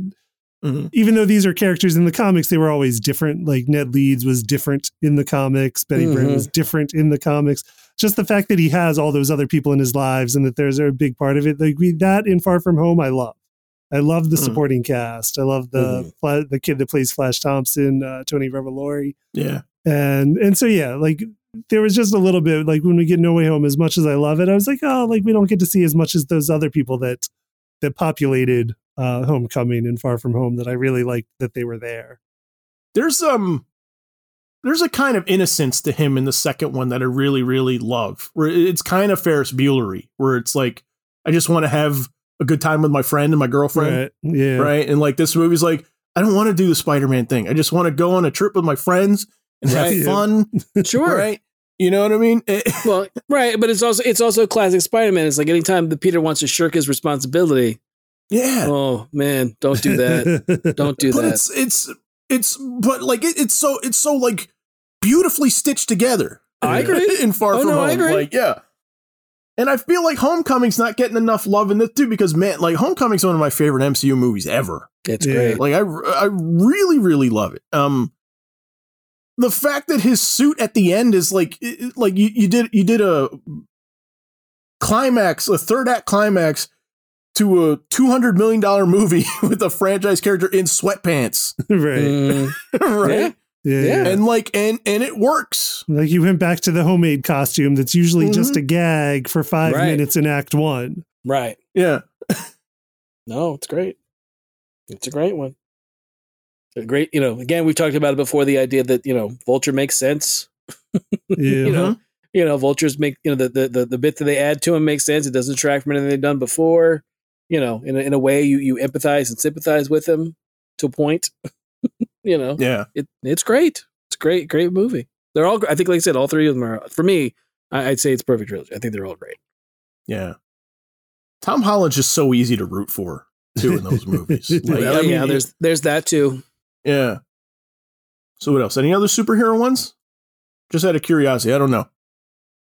Mhm. even though these are characters in the comics, they were always different. Like, Ned Leeds was different in the comics, Betty Brant Mhm. was different in the comics. Just the fact that he has all those other people in his lives and that there's a big part of it. Like, we, that in Far From Home, I love. I love the Mhm. supporting cast. I love the Fla- the kid that plays Flash Thompson, uh, Tony Revolori, Yeah. and and so yeah, like there was just a little bit like when we get No Way Home. As much as I love it, I was like, oh, like we don't get to see as much as those other people that that populated uh, Homecoming and Far From Home that I really liked that they were there. There's um there's a kind of innocence to him in the second one that I really, really love. Where it's kind of Ferris Buellery, where it's like, I just want to have a good time with my friend and my girlfriend. Right? Yeah. right? And like this movie's like, I don't want to do the Spider-Man thing. I just want to go on a trip with my friends and have Right. fun, [laughs] Sure. right? You know what I mean? Eh, [laughs] Well, right, but it's also it's also classic Spider-Man. It's like anytime the Peter wants to shirk his responsibility. yeah, Oh man, don't do that. Don't do but that. it's it's it's but like it, it's so it's so like beautifully stitched together. I [laughs] agree. In Far Oh, From no, Home, I agree. like yeah. And I feel like Homecoming's not getting enough love in this too because man, like Homecoming's one of my favorite MCU movies ever. It's Yeah. great. Like I, I really, really love it. Um, the fact that his suit at the end is like, it- it- like you, you did, you did a climax, a third act climax to a two hundred million dollar movie [laughs] with a franchise character in sweatpants, [laughs] right. Mm, [laughs] right? Yeah. Yeah. And like, and and it works. Like you went back to the homemade costume that's usually just Mhm. a gag for five Right. minutes in Act One. right. Yeah, No, it's great. It's a great one. A great, you know. Again, we've talked about it before. The idea that you know, Vulture makes sense. Yeah. You know, Uh-huh. you know, vultures make you know the, the the the bit that they add to him makes sense. It doesn't detract from anything they've done before. You know, in a, in a way, you you empathize and sympathize with him to a point. [laughs] you know, yeah. it it's great. It's a great, great movie. They're all. I think, like I said, all three of them are for me. I, I'd say it's perfect trilogy. I think they're all great. Yeah. Tom Holland's just so easy to root for too in those movies. [laughs] Like, Well, I oh, mean, yeah, there's there's that too. yeah. So what else? Any other superhero ones? Just out of curiosity, I don't know.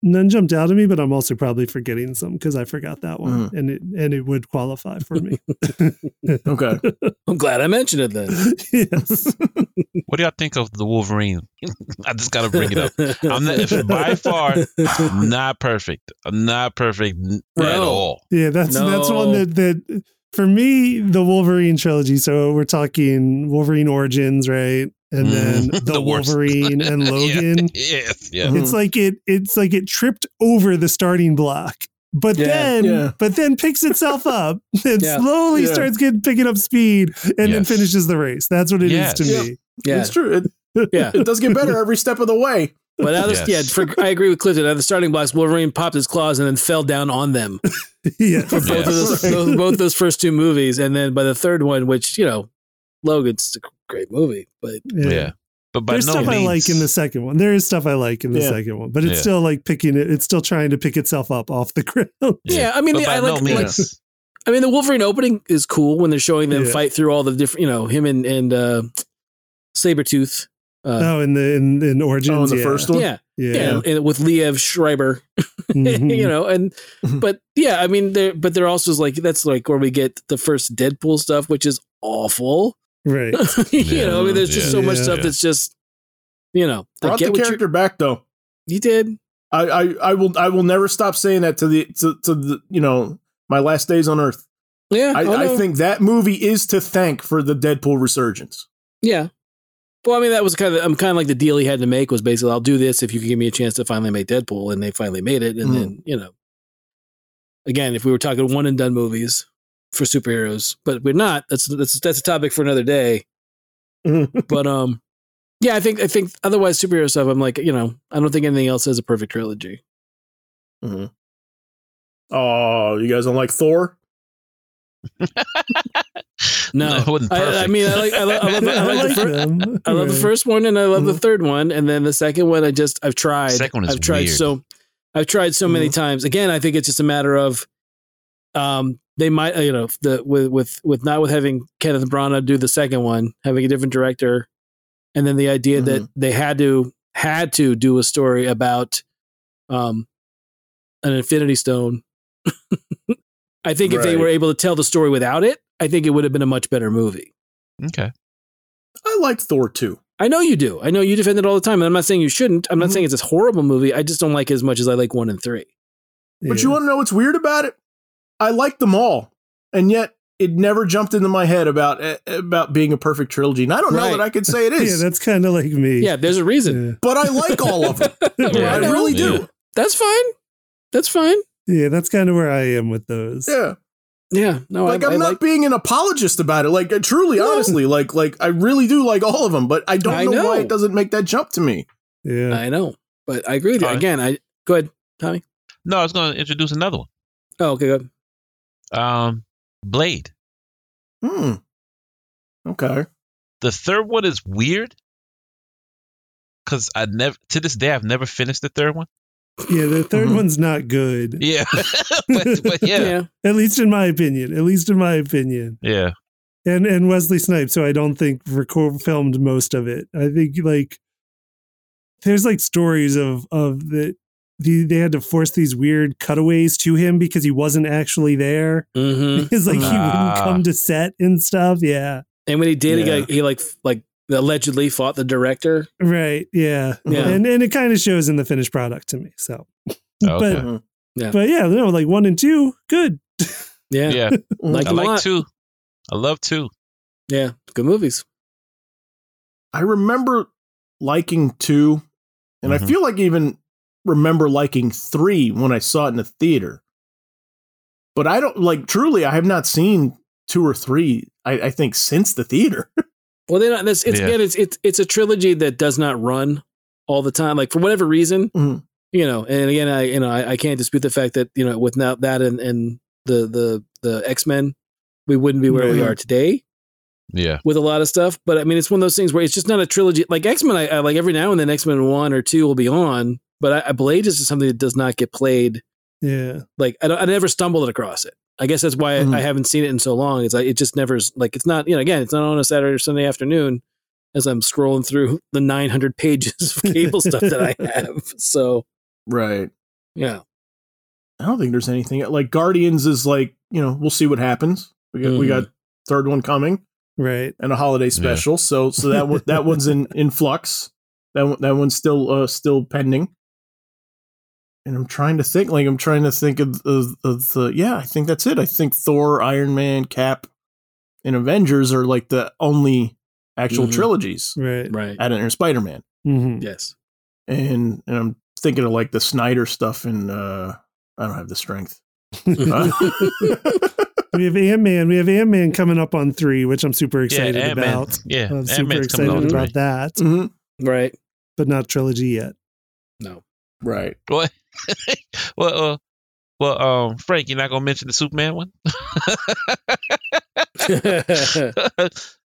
None jumped out at me, but I'm also probably forgetting some because I forgot that one, Mm. and it and it would qualify for me. [laughs] Okay. [laughs] I'm glad I mentioned it then. yes. [laughs] What do y'all think of the Wolverine? I just gotta bring it up. I'm not, by far not perfect. Not perfect n- at all. Yeah, that's that's one that that for me the Wolverine trilogy. So we're talking Wolverine Origins, right? And then Mhm. [laughs] the, The. Wolverine and [laughs] Logan. [laughs] Yes, yeah. Mhm. It's like it it's like it tripped over the starting block. But Yeah. then Yeah. but then picks itself up and Yeah. slowly Yeah. starts getting picking up speed and then finishes the race. That's what it is Yes. to me. Yeah, It's true. It, yeah. it does get better every step of the way. But now there's, yeah, for, I agree with Clifton. At the starting blocks, Wolverine popped his claws and then fell down on them yeah. for both of those, Right. those both those first two movies, and then by the third one, which you know, Logan's a great movie, but yeah. But by There's no stuff means, I like in the second one. There is stuff I like in the Yeah. second one, but it's Yeah. still like picking it. It's still trying to pick itself up off the [laughs] ground. yeah, I mean, the, by I no like, like. I mean, the Wolverine opening is cool when they're showing them Yeah. fight through all the different, you know, him and and uh, Sabretooth. Uh, oh, in the in, in Origins, Oh, in the yeah. first one? yeah, yeah, yeah, and with Liev Schreiber, [laughs] Mhm. you know, and [laughs] but yeah, I mean, there, but there also is like that's like where we get the first Deadpool stuff, which is awful. Right. [laughs] you Yeah. know, I mean, there's just Yeah. so much Yeah. stuff that's just, you know, I Brought get the what character back though. you did. I, I I will I will never stop saying that to the to, to the you know my last days on Earth. Yeah, I, oh, I think that movie is to thank for the Deadpool resurgence. Yeah. Well, I mean, that was kind of I'm kind of like the deal he had to make was basically I'll do this if you can give me a chance to finally make Deadpool, and they finally made it, and Mhm. then you know, again, if we were talking one and done movies for superheroes, but we're not. That's that's that's a topic for another day. [laughs] But um, yeah, I think I think otherwise superhero stuff. I'm like, you know, I don't think anything else has a perfect trilogy. Mm-hmm. Oh, you guys don't like Thor? [laughs] No, I. I mean, I like I, lo- I love, I I like the like first. I love the first one and I love the Mhm. third one, and then the second one I just I've tried. Second one is I've tried weird. so I've tried so many Mhm. times. Again, I think it's just a matter of um they might you know the with with with not with having Kenneth Branagh do the second one, having a different director, and then the idea that they had to had to do a story about um an Infinity Stone. [laughs] I think if they were able to tell the story without it, I think it would have been a much better movie. Okay. I like Thor too. I know you do. I know you defend it all the time. And I'm not saying you shouldn't. I'm not Mhm. saying it's a horrible movie. I just don't like it as much as I like one and three. But Yeah. you want to know what's weird about it? I like them all, and yet it never jumped into my head about eh, about being a perfect trilogy. And I don't know that I could say [laughs] it is. yeah, that's kind of like me. Yeah, there's a reason. but I like all of them. [laughs] Yeah. I know. really Yeah. do. That's fine. That's fine. Yeah, that's kind of where I am with those. Yeah, Yeah. No, like I, I'm I not like. being an apologist about it. Like uh, truly, No. honestly, like like I really do like all of them, but I don't I know, why it doesn't make that jump to me. Yeah. I know, but I agree with you. Again, I go ahead, Tommy. No, I was going to introduce another one. Oh, okay, good. Um, Blade. Hmm. Okay. The third one is weird because I never to this day I've never finished the third one. Yeah, the 3rd Mhm. one's not good. Yeah, [laughs] [laughs] but, but yeah, yeah, At least in my opinion. At least in my opinion. Yeah. And and Wesley Snipes, so I don't think record filmed most of it. I think like there's like stories of of that the, they had to force these weird cutaways to him because he wasn't actually there. Mm-hmm. [laughs] Because like he wouldn't Ah. come to set and stuff. Yeah. And when he did, he, got, he like like allegedly fought the director. Right. Yeah. Yeah. And and it kind of shows in the finished product to me. So Okay. Mhm. but yeah, no, like one and two, good. [laughs] Yeah, yeah. Like I him like lot. two. I love two. yeah, good movies. I remember liking two, and I Mhm. feel like even remember liking three when I saw it in the theater. But I don't like truly. I have not seen two or three. I, I think since the theater. [laughs] Well, they not. This it's Yeah. again. It's it's it's a trilogy that does not run all the time. Like for whatever reason, Mhm. you know. And again, I you know I, I can't dispute the fact that you know without that and and the the the X Men, we wouldn't be where we Mhm. are today Yeah. with a lot of stuff. But I mean, it's one of those things where it's just not a trilogy. Like X Men, I, I like every now and then X Men one or two will be on, but I, I Blade is just something that does not get played. Yeah. Like I, don't, I never stumbled across it. I guess that's why Mhm. I, I haven't seen it in so long. It's like it just never like it's not you know again it's not on a Saturday or Sunday afternoon as I'm scrolling through the 900 pages of cable stuff that I [laughs] have. So Right. yeah, I don't think there's anything like Guardians is like you know we'll see what happens. We got we Mhm. got third one coming Right. and a holiday special. So so that one that one's in in flux. That one, that one's still uh still pending. And I'm trying to think like I'm trying to think of, of of the yeah I think that's it. I think Thor, Iron Man, Cap, and Avengers are like the only actual Mhm. trilogies. Right. right. Add in Spider Man, hmm Yes. and and I'm thinking of like the Snyder stuff, and uh I don't have the strength. [laughs] We have Ant Man. We have Ant Man coming up on three, which I'm super excited yeah, Ant-Man. about. Yeah, I'm super Ant-Man's coming excited on three. about that, mhm, right. but not trilogy yet. No. Right. What? [laughs] well, uh, well, um, Frank, you're not gonna mention the Superman one? [laughs] the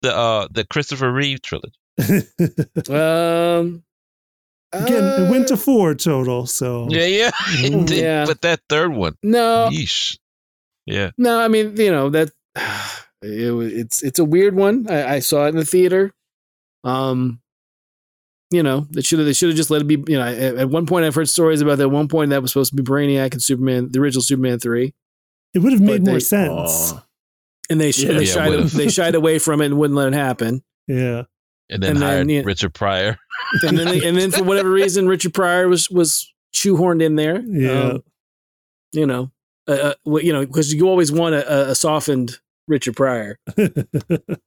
uh, the Christopher Reeve trilogy. [laughs] um. Again, it went to four total. So Yeah, yeah, it did. Yeah. But that third one, no. yeesh. Yeah, No, I mean, you know that [sighs] it, it's it's a weird one. I, I saw it in the theater. Um, you know, they should have they should have just let it be. You know, at, at one point I've heard stories about that. At one point that was supposed to be Brainiac and Superman, the original Superman three, it would have made But more they- sense. Aw. and they sh- Yeah. they Yeah, shied would've. they shied away from it and wouldn't let it happen. Yeah. and then And then, hired yeah. Richard Pryor. [laughs] And then they, and then for whatever reason, Richard Pryor was was shoehorned in there. Yeah. Um, you know, uh, uh, you know, because you always want a, a softened Richard Pryor. [laughs]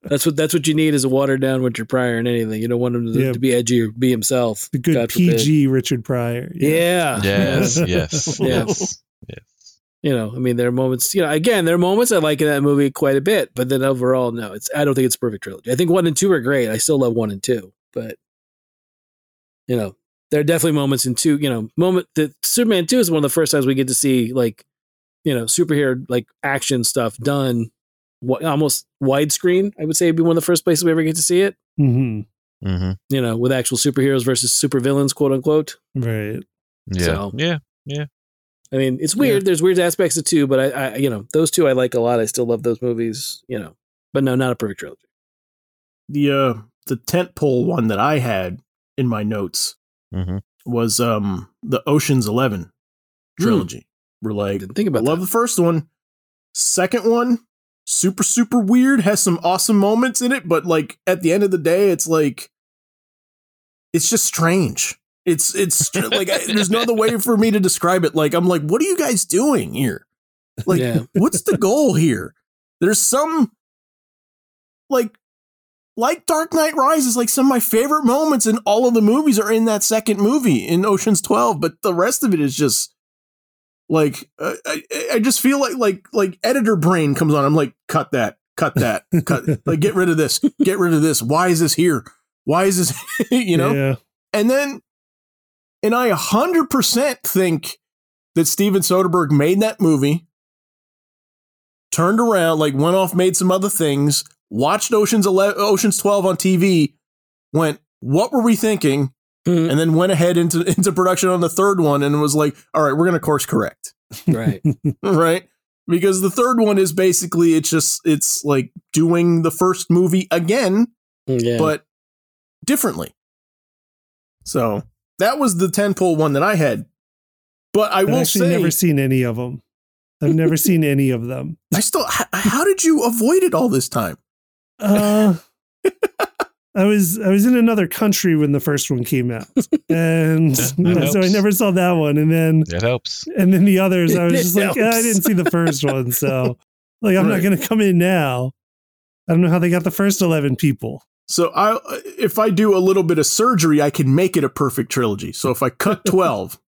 That's what that's what you need is a watered down Richard Pryor and anything. You don't want him to, Yeah. to be edgy or be himself. the good God forbid. PG Richard Pryor. Yeah. Yes, [laughs] yes, yes, yes. You know, I mean, there are moments. You know, again, there are moments I like in that movie quite a bit, but then overall, no, it's. I don't think it's a perfect trilogy. I think one and two are great. I still love one and two, but you know, there are definitely moments in two. You know, moment that Superman two is one of the first times we get to see like, you know, superhero like action stuff done, what almost widescreen. I would say would be one of the first places we ever get to see it. hmm Mm-hmm. You know, with actual superheroes versus supervillains, quote unquote. Right. Yeah, So- yeah. I mean, it's weird. There's weird aspects of two, but I, I, you know, those two I like a lot. I still love those movies. You know, but no, not a perfect trilogy. The uh the tent pole one that I had in my notes hmm was um the Ocean's Eleven trilogy. We're like Didn't think I about love that. the first one. Second one, super, super weird, has some awesome moments in it, but like at the end of the day, it's like it's just strange. It's it's [laughs] like I, there's no other way for me to describe it. Like I'm like, what are you guys doing here? Like, Yeah. [laughs] what's the goal here? There's some like like Dark Knight Rises, like some of my favorite moments in all of the movies are in that second movie in Ocean's 12, but the rest of it is just like uh, I, I just feel like like like editor brain comes on. I'm like, cut that, cut that, cut [laughs] like get rid of this, get rid of this. Why is this here? Why is this? [laughs] you know? Yeah. And then, and I 100% think that Steven Soderbergh made that movie, turned around, like went off, made some other things, watched Ocean's 11, Ocean's 12 on TV, went, what were we thinking? Mhm. And then went ahead into, [laughs] into production on the third one and was like, all right, we're going to course correct. [laughs] right. [laughs] right? Because the third one is basically, it's just, it's like doing the first movie again, Yeah. but differently. So that was the tent pole one that I had. But I I've will actually say, never seen any of them. I've never seen any of them. I still, h- how did you avoid it all this time? Uh, I was I was in another country when the first one came out, [laughs] and That- that [laughs] so I never saw that one. And then it helps. and then the others, I was It just like, "Ah, I didn't see the first one, so [laughs] like I'm Right. not going to come in now. I don't know how they got the first eleven people. So I, if I do a little bit of surgery, I can make it a perfect trilogy. So if I cut 12,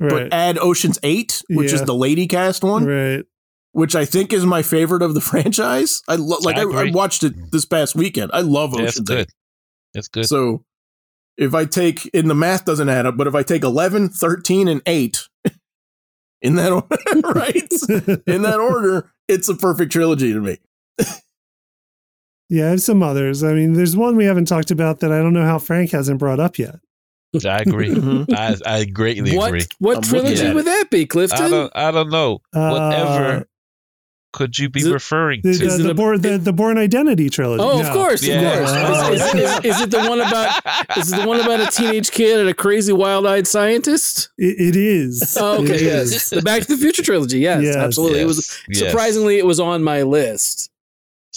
Right, but add Ocean's 8, which is the lady cast one, right. which I think is my favorite of the franchise. I lo- like I I, I watched it this past weekend. I love Ocean's good. 8. It's good. So if I take, and the math doesn't add up, but if I take 11, 13, and 8 [laughs] in that order, [laughs] right? In that order, it's a perfect trilogy to me. [laughs] yeah, I have some others. I mean, there's one we haven't talked about that I don't know how Frank hasn't brought up yet. I agree. Mhm. I I greatly what agree. what I'm trilogy would that be, Clifton? I don't I don't know. Uh, Whatever could you be is referring The, to? the, Is the, Bourne, the, the Bourne Identity trilogy. oh, of course, Yeah. of course. [laughs] Is, is- is- is it the one about? Is it the one about a teenage kid and a crazy wild-eyed scientist? It, it is. [laughs] Oh, It okay, is. yes. The Back to the Future trilogy. Yes, Yes. absolutely. It was Yes, yes. surprisingly it was on my list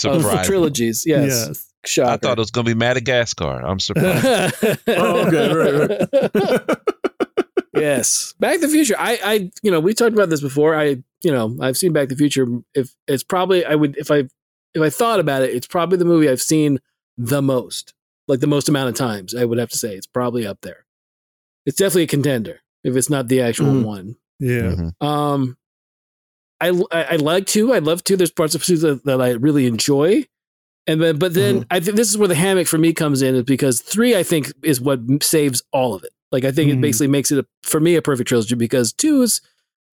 of surprised. trilogies. Yes, Yes. shocker. I thought it was gonna be Madagascar. I'm surprised. [laughs] Oh, okay, right, right. yes, Back to the Future. I, I, you know, we talked about this before. I, you know, I've seen Back to the Future. If it's probably, I would, if I, if I thought about it, it's probably the movie I've seen the most, like the most amount of times. I would have to say it's probably up there. It's definitely a contender if it's not the actual Mhm. one. Yeah. Mhm. Um, I, I I like two. I love two. There's parts of two that, that I really enjoy, and then but then I think this is where the hammock for me comes in, is because three I think is what saves all of it. Like I think it Mhm. basically makes it a, for me a perfect trilogy because two is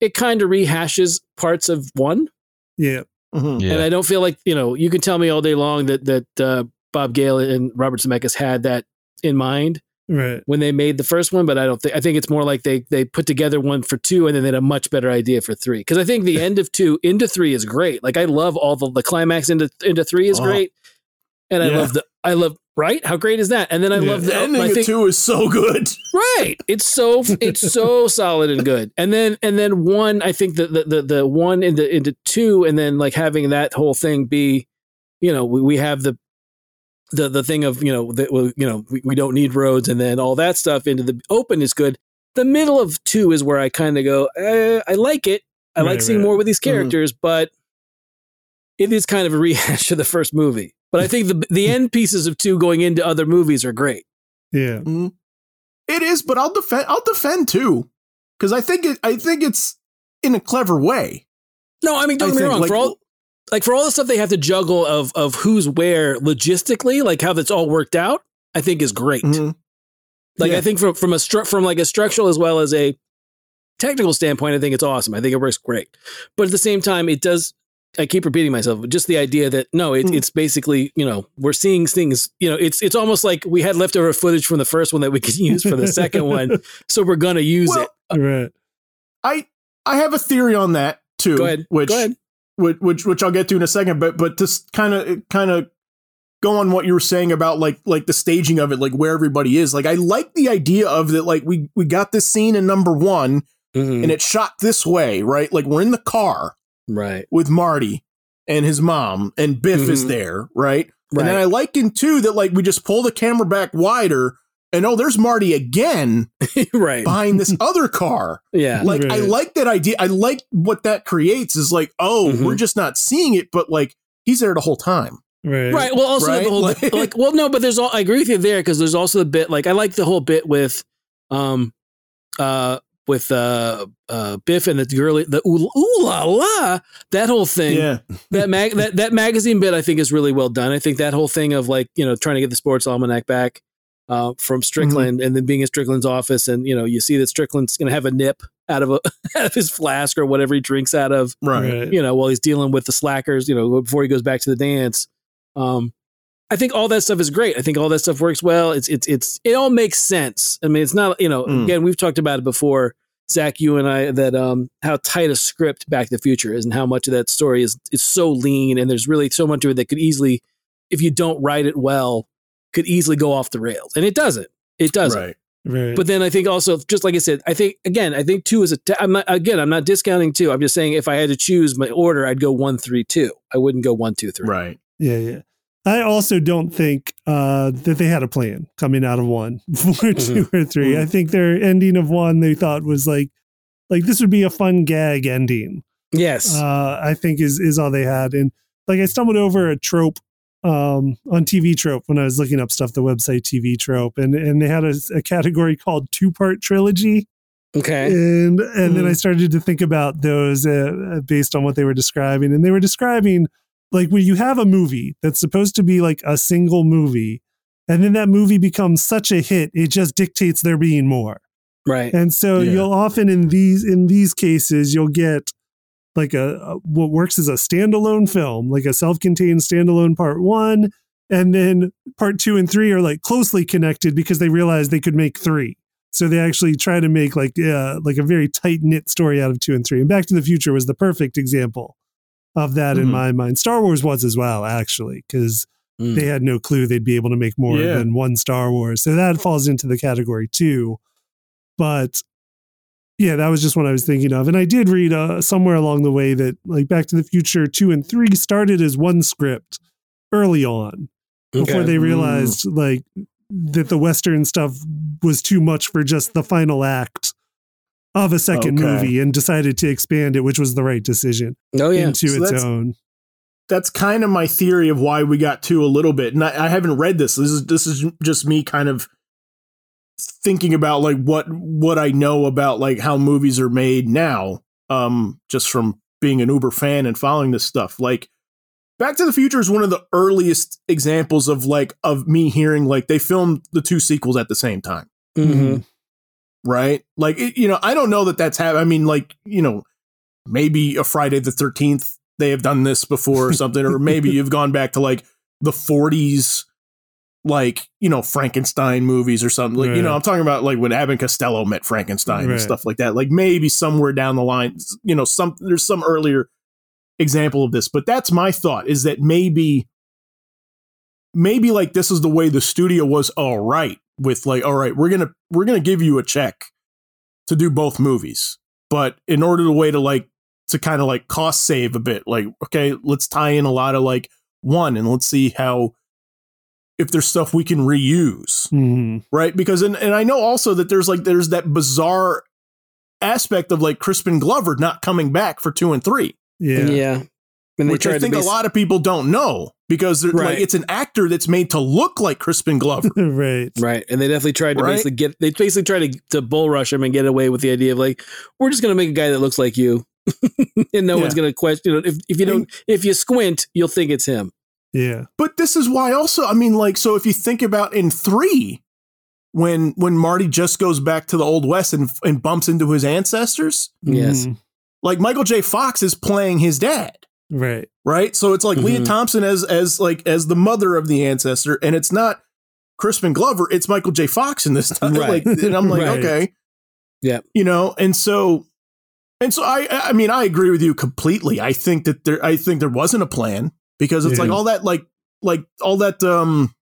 it kind of rehashes parts of one, Yeah. Mhm. Yeah. and I don't feel like you know you can tell me all day long that that uh, Bob Gale and Robert Zemeckis had that in mind Right. when they made the first one, but I don't think I think it's more like they they put together one for two and then they had a much better idea for three. Because I think the end of two into three is great. Like I love all the the climax into into three is Oh. great, and I Yeah. love the I love right. How great is that? And then I Yeah. love The ending I of think, two is so good. [laughs] right. It's so it's so solid and good. And then and then one I think the the the, the one into into two and then like having that whole thing be, you know, we, we have the the the thing of you know that well, you know we, we don't need roads and then all that stuff into the open is good. The middle of two is where I kind of go, eh, I like it. I like seeing right. more with these characters, but it is kind of a rehash of the first movie. But I think the the end pieces of two going into other movies are great. Yeah. Mhm. It is, but I'll defend. I'll defend too, because I think it. I think it's in a clever way. No, I mean don't I get me wrong. like- for all like for all the stuff they have to juggle of of who's where logistically, like how that's all worked out, I think is great. Mhm. Like Yeah. I think from from a stru- from like a structural as well as a technical standpoint, I think it's awesome. I think it works great. But at the same time, it does. I keep repeating myself. but Just the idea that no, it, Mm. it's basically you know we're seeing things. You know, it's it's almost like we had leftover footage from the first one that we could [laughs] use for the second one, so we're gonna use Well, it. Right. I I have a theory on that too. Go ahead. Which Go ahead. which which, which I'll get to in a second. But but just kind of kind of go on what you were saying about like like the staging of it, like where everybody is. Like I like the idea of that. Like we we got this scene in number one, Mhm. and it's shot this way, right? Like we're in the car right. with Marty and his mom, and Biff is Mhm. there, right? Right. And then I like in too that like we just pull the camera back wider. And oh, there's Marty again [laughs] right. behind this [laughs] other car. Yeah. Like I like that idea. I like what that creates is like, oh, Mhm. we're just not seeing it, but like he's there the whole time. Right. Right. Well, also Right? the whole Like- like, well, no, but there's all I agree with you there because there's also the bit like I like the whole bit with, um, uh, with uh, uh, Biff and the girly the ooh, ooh la la that whole thing Yeah. [laughs] that mag that that magazine bit I think is really well done. I think that whole thing of like you know trying to get the sports almanac back uh, from Strickland and then being in Strickland's office and you know you see that Strickland's going to have a nip out of a [laughs] out of his flask or whatever he drinks out of Right. you know, while he's dealing with the slackers, you know, before he goes back to the dance. Um, I think all that stuff is great. I think all that stuff works well. It's it's it's it all makes sense. I mean, it's not you know, Mm. again, we've talked about it before, Zach, you and I, that um how tight a script Back to the Future is, and how much of that story is is so lean, and there's really so much of it that could easily, if you don't write it well, could easily go off the rails, and it doesn't. It doesn't. Right. Right. But then I think also, just like I said, I think again, I think two is a. T- I'm not again. I'm not discounting two. I'm just saying if I had to choose my order, I'd go one, three, two. I wouldn't go one, two, three. Right. Yeah, yeah. I also don't think uh, that they had a plan coming out of one [laughs] for 2 or 3 Mhm. I think their ending of one they thought was like, like this would be a fun gag ending. Yes. Uh, I think is is all they had. And like I stumbled over a trope um, on TV trope when I was looking up stuff, the website TV trope, and and they had a, a category called two part trilogy okay. and and then I Mm. started to think about those uh, based on what they were describing, and they were describing like when you have a movie that's supposed to be like a single movie, and then that movie becomes such a hit, it just dictates there being more. Right. And so Yeah. you'll often in these in these cases you'll get like a, a what works as a standalone film, like a self-contained standalone part 1 and then part 2 and 3 are like closely connected because they realized they could make 3. So they actually try to make like uh, like a very tight-knit story out of 2 and 3. And Back to the Future was the perfect example of that in Mhm. my mind. Star Wars was as well actually cuz Mm. they had no clue they'd be able to make more Yeah. than one Star Wars. So that falls into the category too. But yeah, that was just what I was thinking of. And I did read uh, somewhere along the way that like Back to the Future 2 and 3 started as one script early on before Okay. they Mm. realized like that the Western stuff was too much for just the final act of a second Okay. movie and decided to expand it, which was the right decision Oh yeah. into So its that's- own. That's kind of my theory of why we got two a little bit. And I, I haven't read this. This is this is just me kind of thinking about like what what I know about like how movies are made now. Um, just from being an Uber fan and following this stuff. Like Back to the Future is one of the earliest examples of like of me hearing like they filmed the two sequels at the same time. Mhm. Right? Like, it, you know, I don't know that that's happened. I mean, like, you know, maybe a Friday the 13th, they have done this before or something, or [laughs] maybe you've gone back to like the 40s, like, you know, Frankenstein movies or something. Like, you know, I'm talking about like when Abbott Costello met Frankenstein Right. and stuff like that. Like, maybe somewhere down the line, you know, some, there's some earlier example of this, but that's my thought is that maybe, maybe like this is the way the studio was all right with like all right we're gonna we're gonna give you a check to do both movies but in order to way to like to kind of like cost save a bit like okay let's tie in a lot of like one and let's see how if there's stuff we can reuse Mhm. right because and, and i know also that there's like there's that bizarre aspect of like crispin glover not coming back for two and three Yeah. Yeah. And they which I think to a lot of people don't know because Right. like it's an actor that's made to look like Crispin Glover. [laughs] right. Right. And they definitely tried to Right? basically get they basically tried to, to bull rush him and get away with the idea of like, we're just gonna make a guy that looks like you. [laughs] and no Yeah. one's gonna question you know, if if you don't if you squint, you'll think it's him. Yeah. But this is why also, I mean, like, so if you think about in three, when when Marty just goes back to the old west and and bumps into his ancestors, Yes. Mhm. like Michael J. Fox is playing his dad. Right. Right. So it's like Lea Mhm. Thompson as as like as the mother of the ancestor, and it's not Crispin Glover, it's Michael J. Fox in this [laughs] time. Right. Like, and I'm like, Right. okay. Yeah. You know, and so And so I I mean I agree with you completely. I think that there I think there wasn't a plan because it's Yeah. like all that like like all that um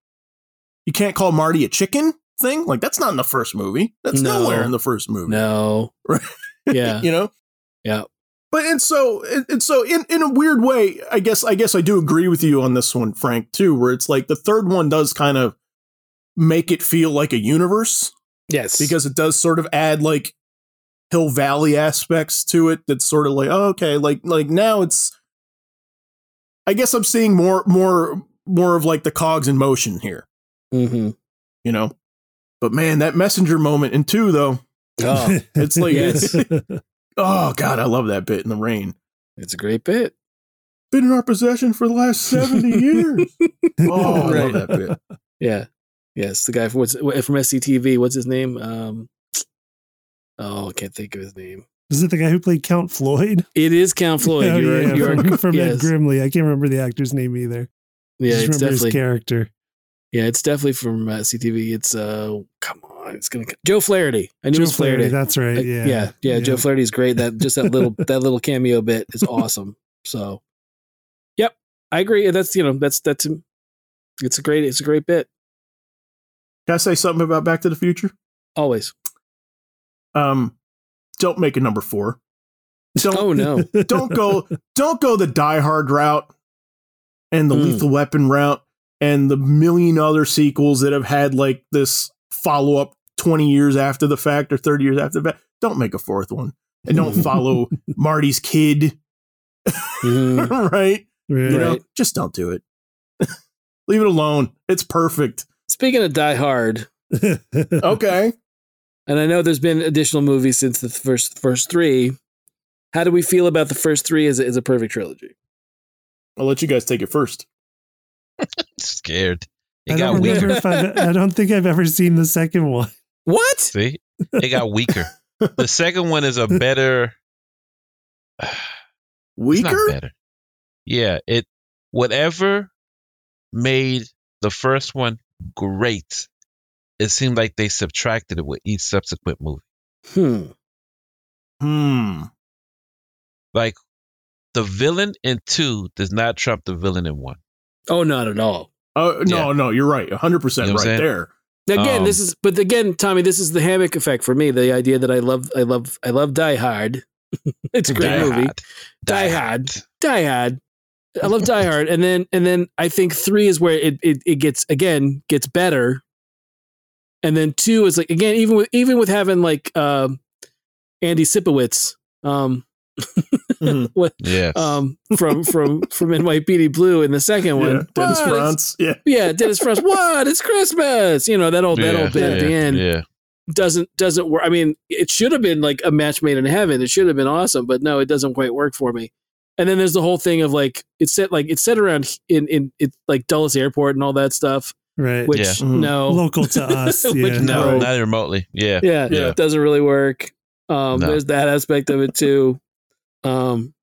you can't call Marty a chicken thing. Like that's not in the first movie. That's No. nowhere in the first movie. No. [laughs] Right. Yeah. you know? Yeah. But and so and, so in, in a weird way, I guess I guess I do agree with you on this one, Frank, too, where it's like the third one does kind of make it feel like a universe Yes. because it does sort of add like Hill Valley aspects to it that's sort of like, oh, okay, like like now it's I guess I'm seeing more more more of like the cogs in motion here, hmm you know. But man, that messenger moment in two though, Oh, it's like [laughs] Yes. [laughs] oh god, I love that bit in the rain. it's a great bit. Been in our possession for the last 70 [laughs] years. Oh, I love that bit. [laughs] Yeah. Yes. The guy from what's from SCTV. What's his name? Um. Oh, I can't think of his name. Is it the guy who played Count Floyd? It is Count [laughs] Floyd. Oh, you're, yeah, you're, from, from Ed yes. Grimley. I can't remember the actor's name either. Yeah, Just it's remember his definitely character. yeah, it's definitely from uh, SCTV. It's uh, come on, it's gonna Joe Flaherty. I knew it Joe was Flaherty. That's right. Uh, Yeah. yeah, yeah, Joe Flaherty's great. That just that little [laughs] that little cameo bit is awesome. So, yep, I agree. That's you know that's that's it's a great it's a great bit Can I say something about Back to the Future? always. Um, don't make a number four. Don't Oh no, [laughs] don't go don't go the Die Hard route and the Mm. Lethal Weapon route and the million other sequels that have had like this follow up twenty years after the fact or thirty years after the fact. Don't make a fourth one and don't [laughs] follow Marty's kid, Mhm. [laughs] right? You Right. know, just don't do it. [laughs] Leave it alone. It's perfect. Speaking of Die Hard, Okay. and I know there's been additional movies since the first first three. How do we feel about the first three as a, as a perfect trilogy? I'll let you guys take it first. Scared. It I got don't remember weaker. if I've, I don't think I've ever seen the second one. What? See, it got weaker. The [laughs] second one is a better. [sighs] It's not Weaker? better. Yeah, it whatever made the first one great. It seemed like they subtracted it with each subsequent movie. Hmm. Hmm. Like the villain in two does not trump the villain in one. Oh, not at all. Oh no, no, you're right. 100% You know right saying? there. Again, Um, this is, but again, Tommy, this is the hammock effect for me. The idea that I love, I love, I love Die Hard. [laughs] it's a great Die movie. Hard. Die Hard. Die Hard. I love Die Hard, and then and then I think three is where it it, it gets again gets better, and then two is like again even with even with having like um Andy Sipowicz, um, Mhm. what Yes. um from from from NYPD Blue in the second one, Yeah, Dennis What? Franz. Yeah. yeah, Dennis Franz. What? It's Christmas. You know that old that yeah, old bit at the yeah, end Yeah. doesn't doesn't work. I mean, it should have been like a match made in heaven. It should have been awesome, but no, it doesn't quite work for me. And then there's the whole thing of like it's set like it's set around in in it like Dulles Airport and all that stuff, Right. which Yeah. Mhm. no, Local to [laughs] us. Which Yeah. No, Right. not remotely. Yeah. yeah, Yeah. it doesn't really work. Um, No. There's that aspect of it too. Um,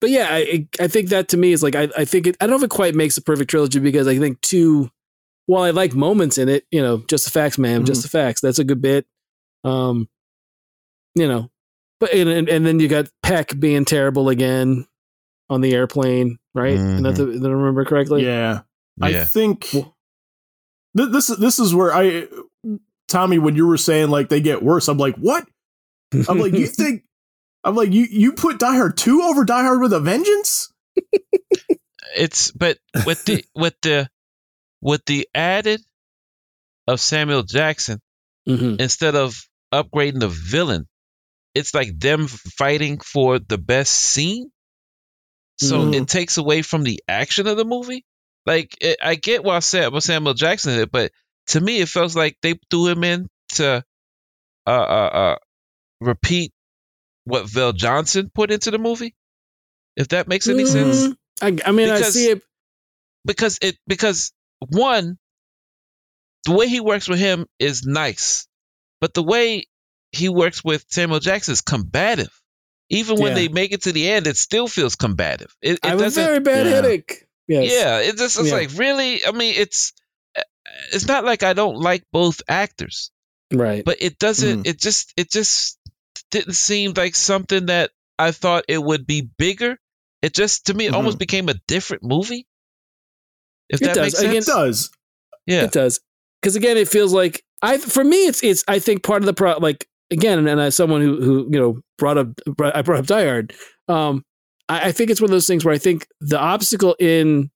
but yeah, I I think that to me is like I I think it I don't know if it quite makes a perfect trilogy because I think two, while I like moments in it, you know, just the facts, man, just the facts. That's a good bit. Um, you know, but and and, and then you got Peck being terrible again on the airplane, right? And that, Mhm. that I remember correctly. Yeah. I think th- this this is where I Tommy when you were saying like they get worse, I'm like, "What?" I'm like, "You [laughs] think I'm like, "You you put Die Hard 2 over Die Hard with a Vengeance?" It's but with the [laughs] with the with the added of Samuel Jackson Mhm. instead of upgrading the villain, it's like them fighting for the best scene. So Mhm. it takes away from the action of the movie. Like it, I get why Sam, what Samuel Jackson did, but to me it feels like they threw him in to uh, uh, uh, repeat what VelJohnson put into the movie. If that makes any sense Mm, I, I mean, I Because- see it. because it because one the way he works with him is nice but the way he works with samuel jackson is combative even when Yeah. they make it to the end it still feels combative it, it I have a very bad yeah. headache. Yes. yeah it just it's Yeah. like really i mean it's it's not like i don't like both actors Right. but it doesn't Mhm. it just it just didn't seem like something that I thought it would be bigger. It just to me it Mhm. almost became a different movie. If It that does. makes Again, sense. It does. yeah. It does. Because again, it feels like I for me it's it's I think part of the pro like again, and as someone who who you know brought up I brought up Die Hard, um, I, I think it's one of those things where I think the obstacle in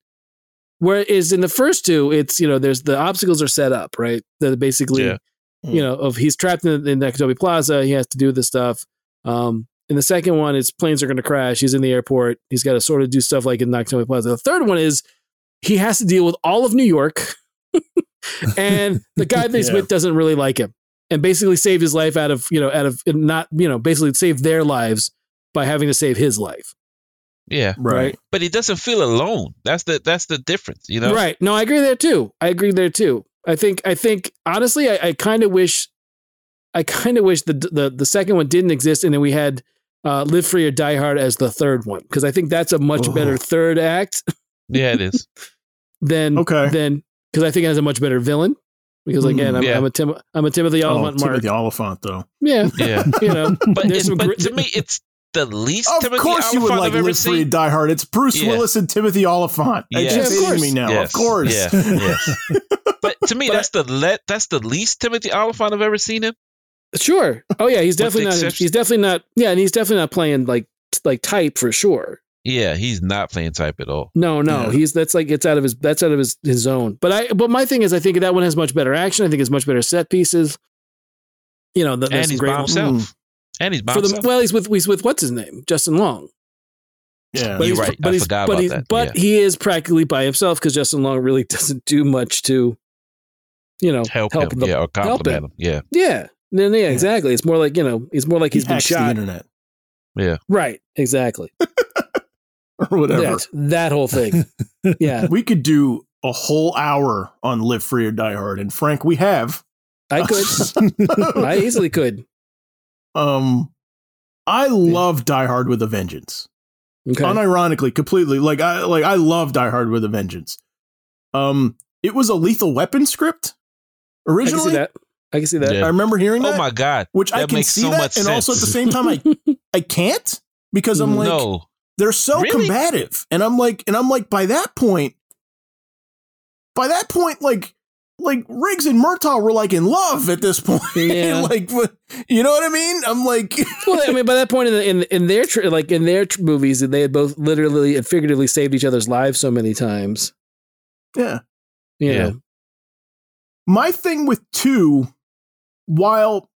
where is in the first two, it's you know there's the obstacles are set up right. That basically Yeah. You know of he's trapped in, in Nakatomi Plaza, he has to do this stuff. Um, in the second one, it's planes are going to crash. He's in the airport. He's got to sort of do stuff like in Nakatomi Plaza. The third one is he has to deal with all of New York, [laughs] and the guy that he's Yeah. with doesn't really like him, and basically saved his life out of you know out of not you know basically saved their lives by having to save his life. Yeah. Right. But he doesn't feel alone. That's the that's the difference, you know? Right. No, I agree there too. I agree there too. I think I think honestly, I, I kind of wish I kind of wish the the the second one didn't exist and then we had uh, Live Free or Die Hard as the third one because I think that's a much Oh. better third act Yeah, it is. [laughs] than Okay. than because I think it has a much better villain. Because again, Mm, I'm, yeah. I'm a Tim, I'm a Timothy Oh, Olyphant mark. Timothy Olyphant, though. Yeah, Yeah. [laughs] you know, But, There's it's, but great- to me it's the least Of Timothy course, you would Olyphant like I've ever Live Free seen. and Die Hard. It's Bruce Yeah. Willis and Timothy Olyphant. Yeah. It's Yeah, of just course. me now. Yes. Of course. Yeah. yes. [laughs] But to me, But that's the le- that's the least Timothy Olyphant I've ever seen him. sure. Oh yeah, he's definitely not. exception- He's definitely not. Yeah, and he's definitely not playing like like type for sure. Yeah, he's not playing type at all. No, no, Yeah. he's that's like it's out of his that's out of his his zone. But I but my thing is I think that one has much better action. I think it's much better set pieces. You know, the, And he's great by himself. Mm. And he's by for the well, he's with he's with what's his name, Justin Long. Yeah. But You're he's, right. But I he's, forgot but about he's, that. But Yeah. he is practically by himself because Justin Long really [laughs] doesn't do much to, you know, help, help him, the- yeah, or help compliment him. him. Yeah, Yeah, then yeah, exactly. It's more like you know, it's more like he's he been hacks the shot. internet Yeah. Right, exactly. [laughs] or whatever. That, that whole thing. [laughs] Yeah, We could do a whole hour on Live Free or Die Hard, and Frank, we have. I could. I easily could. Um, I love Die Hard with a Vengeance. Okay. Unironically, completely. Like I like I love Die Hard with a Vengeance. Um, it was a Lethal Weapon script I can see originally. that. I can see that. Yeah. I remember hearing that. Oh my god, which I can makes see so that, much and also at the same time, I [laughs] I can't because I'm like no, they're so Really? combative, and I'm like, and I'm like, by that point, by that point, like, like Riggs and Murtaugh were like in love at this [laughs] point. Yeah. like, you know what I mean? I'm like, [laughs] well, I mean, by that point in the, in in their tr- like in their tr- movies, they had both literally and figuratively saved each other's lives so many times. yeah. You Yeah. My thing with two, while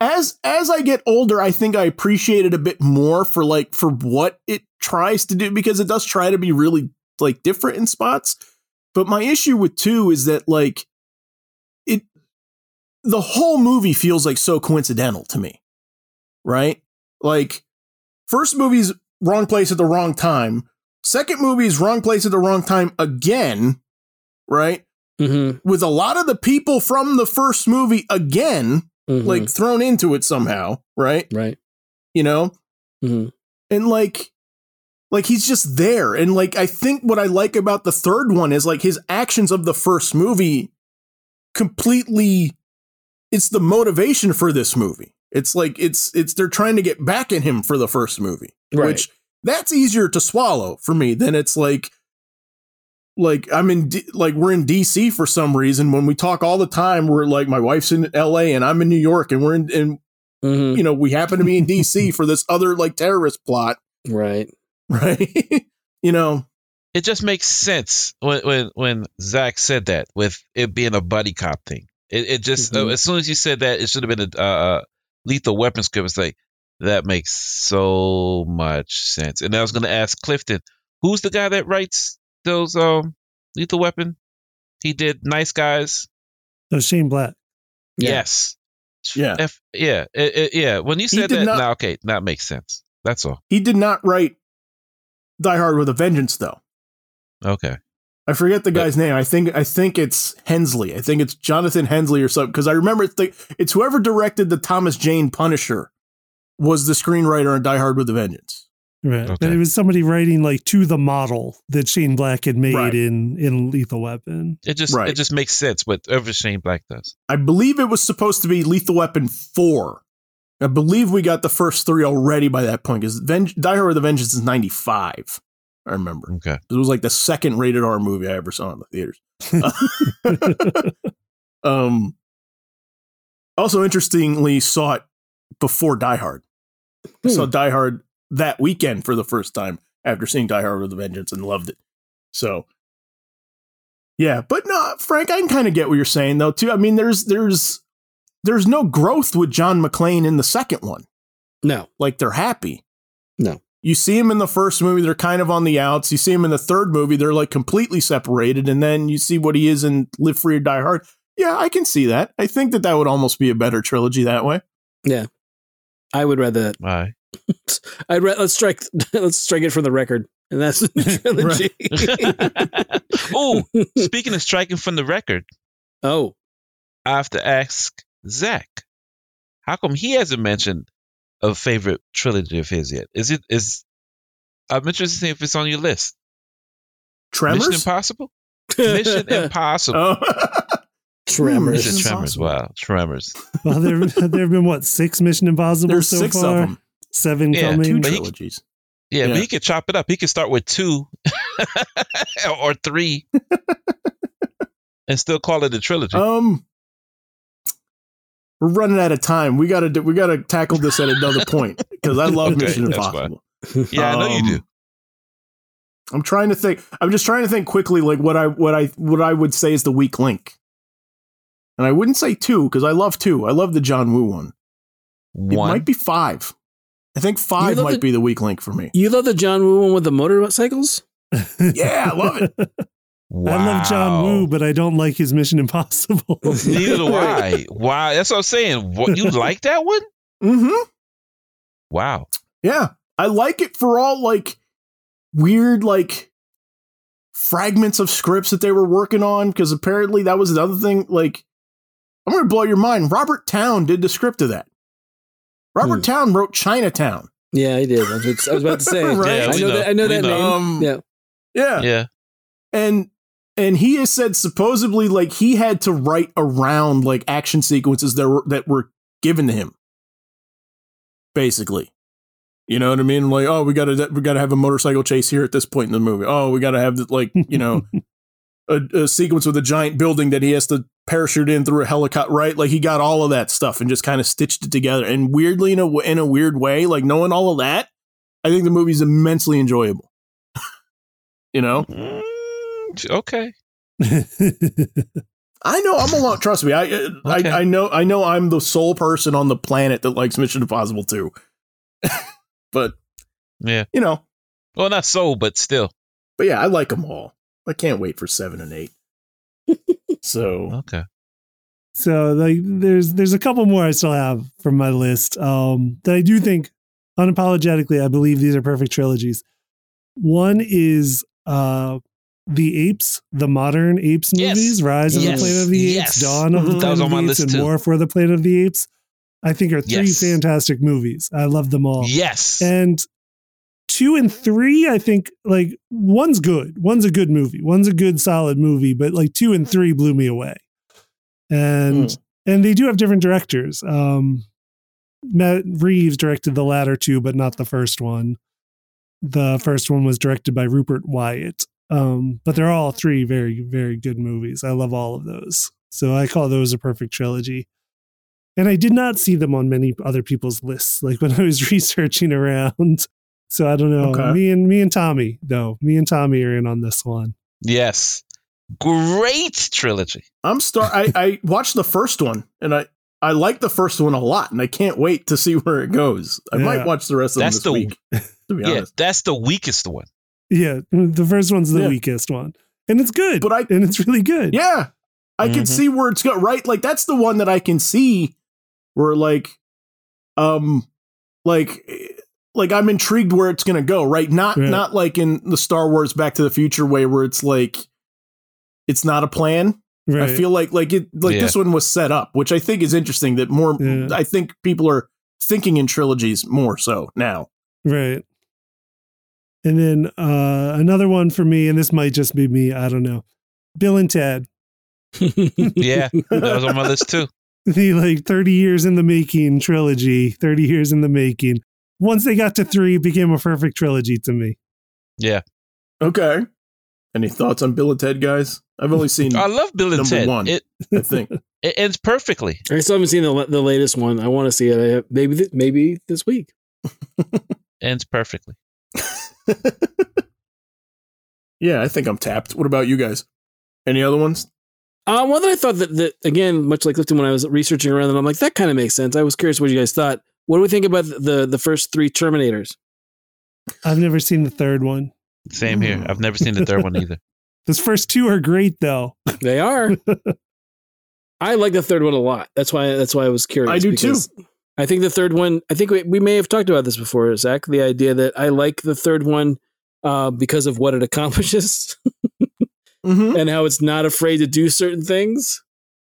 as as I get older, I think I appreciate it a bit more for like for what it tries to do because it does try to be really like different in spots. But my issue with two is that like it the whole movie feels like so coincidental to me. Right? Like first movie's wrong place at the wrong time. Second movie's wrong place at the wrong time again, right? Mhm, with a lot of the people from the first movie again, mhm, like thrown into it somehow, right? right. You know? Mhm. And like like he's just there. And like I think what I like about the third one is like his actions of the first movie completely it's the motivation for this movie. It's like it's it's they're trying to get back at him for the first movie. Right. Which that's easier to swallow for me than it's like like I'm in D- like we're in DC for some reason when we talk all the time we're like my wife's in LA and I'm in New York and we're in and Mhm, you know we happen to be in DC [laughs] for this other like terrorist plot right. [laughs] right you know it just makes sense when when when Zach said that with it being a buddy cop thing. It it just uh, as soon as you said that it should have been a uh, lethal weapon script. It's like that makes so much sense. And I was going to ask Clifton, who's the guy that writes those um lethal weapon? He did Nice Guys. So Shane Black. Yeah. Yes. Yeah. F, yeah. It, it- yeah. When you said that, not- now okay, that makes sense. That's all. he did not write Die Hard with a Vengeance though Okay. I forget the But- guy's name I think I think it's Hensleigh I think it's Jonathan Hensleigh or something because I remember it's, the, it's whoever directed the Thomas Jane Punisher was the screenwriter on Die Hard with a Vengeance Right. But Okay. it was somebody writing like to the model that Shane Black had made Right. in in Lethal Weapon. It just Right. it just makes sense whatever Shane Black does. I believe it was supposed to be Lethal Weapon 4 I believe we got the first three already by that point because Ven- Die Hard with a Vengeance is 95. I remember. Okay. It was like the second rated R movie I ever saw in the theaters. [laughs] [laughs] um, also, interestingly, saw it before Die Hard. I saw Hmm. Die Hard that weekend for the first time after seeing Die Hard with a Vengeance and loved it. So, yeah, but no, Frank, I can kind of get what you're saying though too. I mean, there's there's there's no growth with John McClane in the second one. No. Like they're happy. No. You see him in the first movie, they're kind of on the outs. You see him in the third movie, they're like completely separated. And then you see what he is in Live Free or Die Hard. Yeah, I can see that. I think that that would almost be a better trilogy that way. Yeah. I would rather that. [laughs] Why? [laughs] I'd ra- let's strike [laughs] let's strike it from the record. And that's the trilogy. oh, speaking of striking from the record, oh. I have to ask Zach, how come he hasn't mentioned a favorite trilogy of his yet? Is it is? I'm interested to see if it's on your list. Mission Impossible. [laughs] Mission Impossible. Oh. [laughs] Tremors. Mission Mission Tremors. Impossible. Wow, Tremors. [laughs] well, there there have been what six Mission Impossible There's so six far. of them. Seven Yeah, Two coming. But he- trilogies. Yeah, Yeah. but he could chop it up. He could start with two or three, and still call it a trilogy. Um, we're running out of time. We gotta do, we gotta tackle this at another [laughs] point because I love Okay, Mission that's Impossible. yeah, I know you um, do. I'm trying to think. I'm just trying to think quickly, like what I what I what I would say is the weak link. And I wouldn't say two because I love two. I love the John Woo one. It One. might be five. I think five might the- be the weak link for me. You love the John Woo one with the motorcycles? Yeah, I love it. [laughs] I love John Woo, but I don't like his Mission Impossible. [laughs] Neither do I. Wow, that's what I'm saying. What you like that one? Mm-hmm. Wow. Yeah, I like it for all like weird like fragments of scripts that they were working on because apparently that was another thing. Like, I'm gonna blow your mind. Robert Towne did the script of that. Robert Hmm. Towne wrote Chinatown. Yeah, he did. I was, about to say. [laughs] Right. Yeah, I know, know. that. I know We that know. name. Um, yeah. Yeah, Yeah. and and he has said supposedly like he had to write around like action sequences that were that were given to him. Basically. You know what I mean? Like, oh, we gotta we gotta have a motorcycle chase here at this point in the movie. Oh, we gotta have the, like, you know, [laughs] a, a sequence with a giant building that he has to parachute in through a helicopter, right? Like he got all of that stuff and just kind of stitched it together. And weirdly, in a w- in a weird way, like knowing all of that, I think the movie's immensely enjoyable. [laughs] you know, Mm, okay. [laughs] I know I'm alone. Trust me, I, uh, Okay. I I know I know I'm the sole person on the planet that likes Mission Impossible 2. [laughs] but Yeah. you know, Well, not so, but still. but yeah, I like them all. I can't wait for seven and eight. [laughs] so Okay. So like there's there's a couple more I still have from my list um, that I do think unapologetically I believe these are perfect trilogies. One is uh the apes, the modern apes Yes. movies, Rise of Yes. the Planet of the Yes. Apes, Dawn of the Mhm. That was Planet of the Apes, list and too. War for the Planet of the Apes. I think are three Yes. fantastic movies. I love them all. Yes. And two and three, I think like one's good. One's a good movie. One's a good solid movie, but like two and three blew me away. And and they do have different directors. Um Matt Reeves directed the latter two, but not the first one. The first one was directed by Rupert Wyatt. Um, but they're all three very, very good movies. I love all of those. So I call those a perfect trilogy. And I did not see them on many other people's lists, like [laughs] when I was researching around. So I don't know. Okay. Me and me and Tommy, though. Me and Tommy are in on this one. yes. Great trilogy. I'm star I, I watched the first one and I I like the first one a lot, and I can't wait to see where it goes. I Yeah. might watch the rest of That's them this the- week. To be Yeah, honest, that's the weakest one. Yeah, the first one's the Yeah. weakest one, and it's good. But I- and it's really good. yeah, I can Mhm. see where it's got right. Like that's the one that I can see where like, um, like. eh, Like I'm intrigued where it's gonna go, right? Not Right. not like in the Star Wars Back to the Future way, where it's like, it's not a plan. right. I feel like like it like Yeah. this one was set up, which I think is interesting. That more, Yeah. I think people are thinking in trilogies more so now. Right. And then uh, another one for me, and this might just be me. I don't know. Bill and Ted. [laughs] Yeah, that was on my list too. The like 30 years in the making trilogy, 30 years in the making. Once they got to three, it became a perfect trilogy to me. Yeah, Okay. Any thoughts on Bill and Ted, guys? I've only seen, I love Bill and Number Ted. one. It I think. [laughs] it ends perfectly. I still haven't seen the the latest one. I want to see it. I, maybe maybe this week. Ends perfectly. [laughs] yeah, I think I'm tapped. What about you guys? Any other ones? Uh, one that I thought that, that again, much like Clifton, when I was researching around, and I'm like, that kind of makes sense. I was curious what you guys thought. What do we think about the the first three Terminators? I've never seen the third one. Same here. I've never seen the third one either. [laughs] Those first two are great though. They are. [laughs] I like the third one a lot. That's why. That's why I was curious. I do too. I think the third one. I think we, we may have talked about this before, Zach. The idea that I like the third one uh, because of what it [laughs] accomplishes Mm-hmm. and how it's not afraid to do certain things.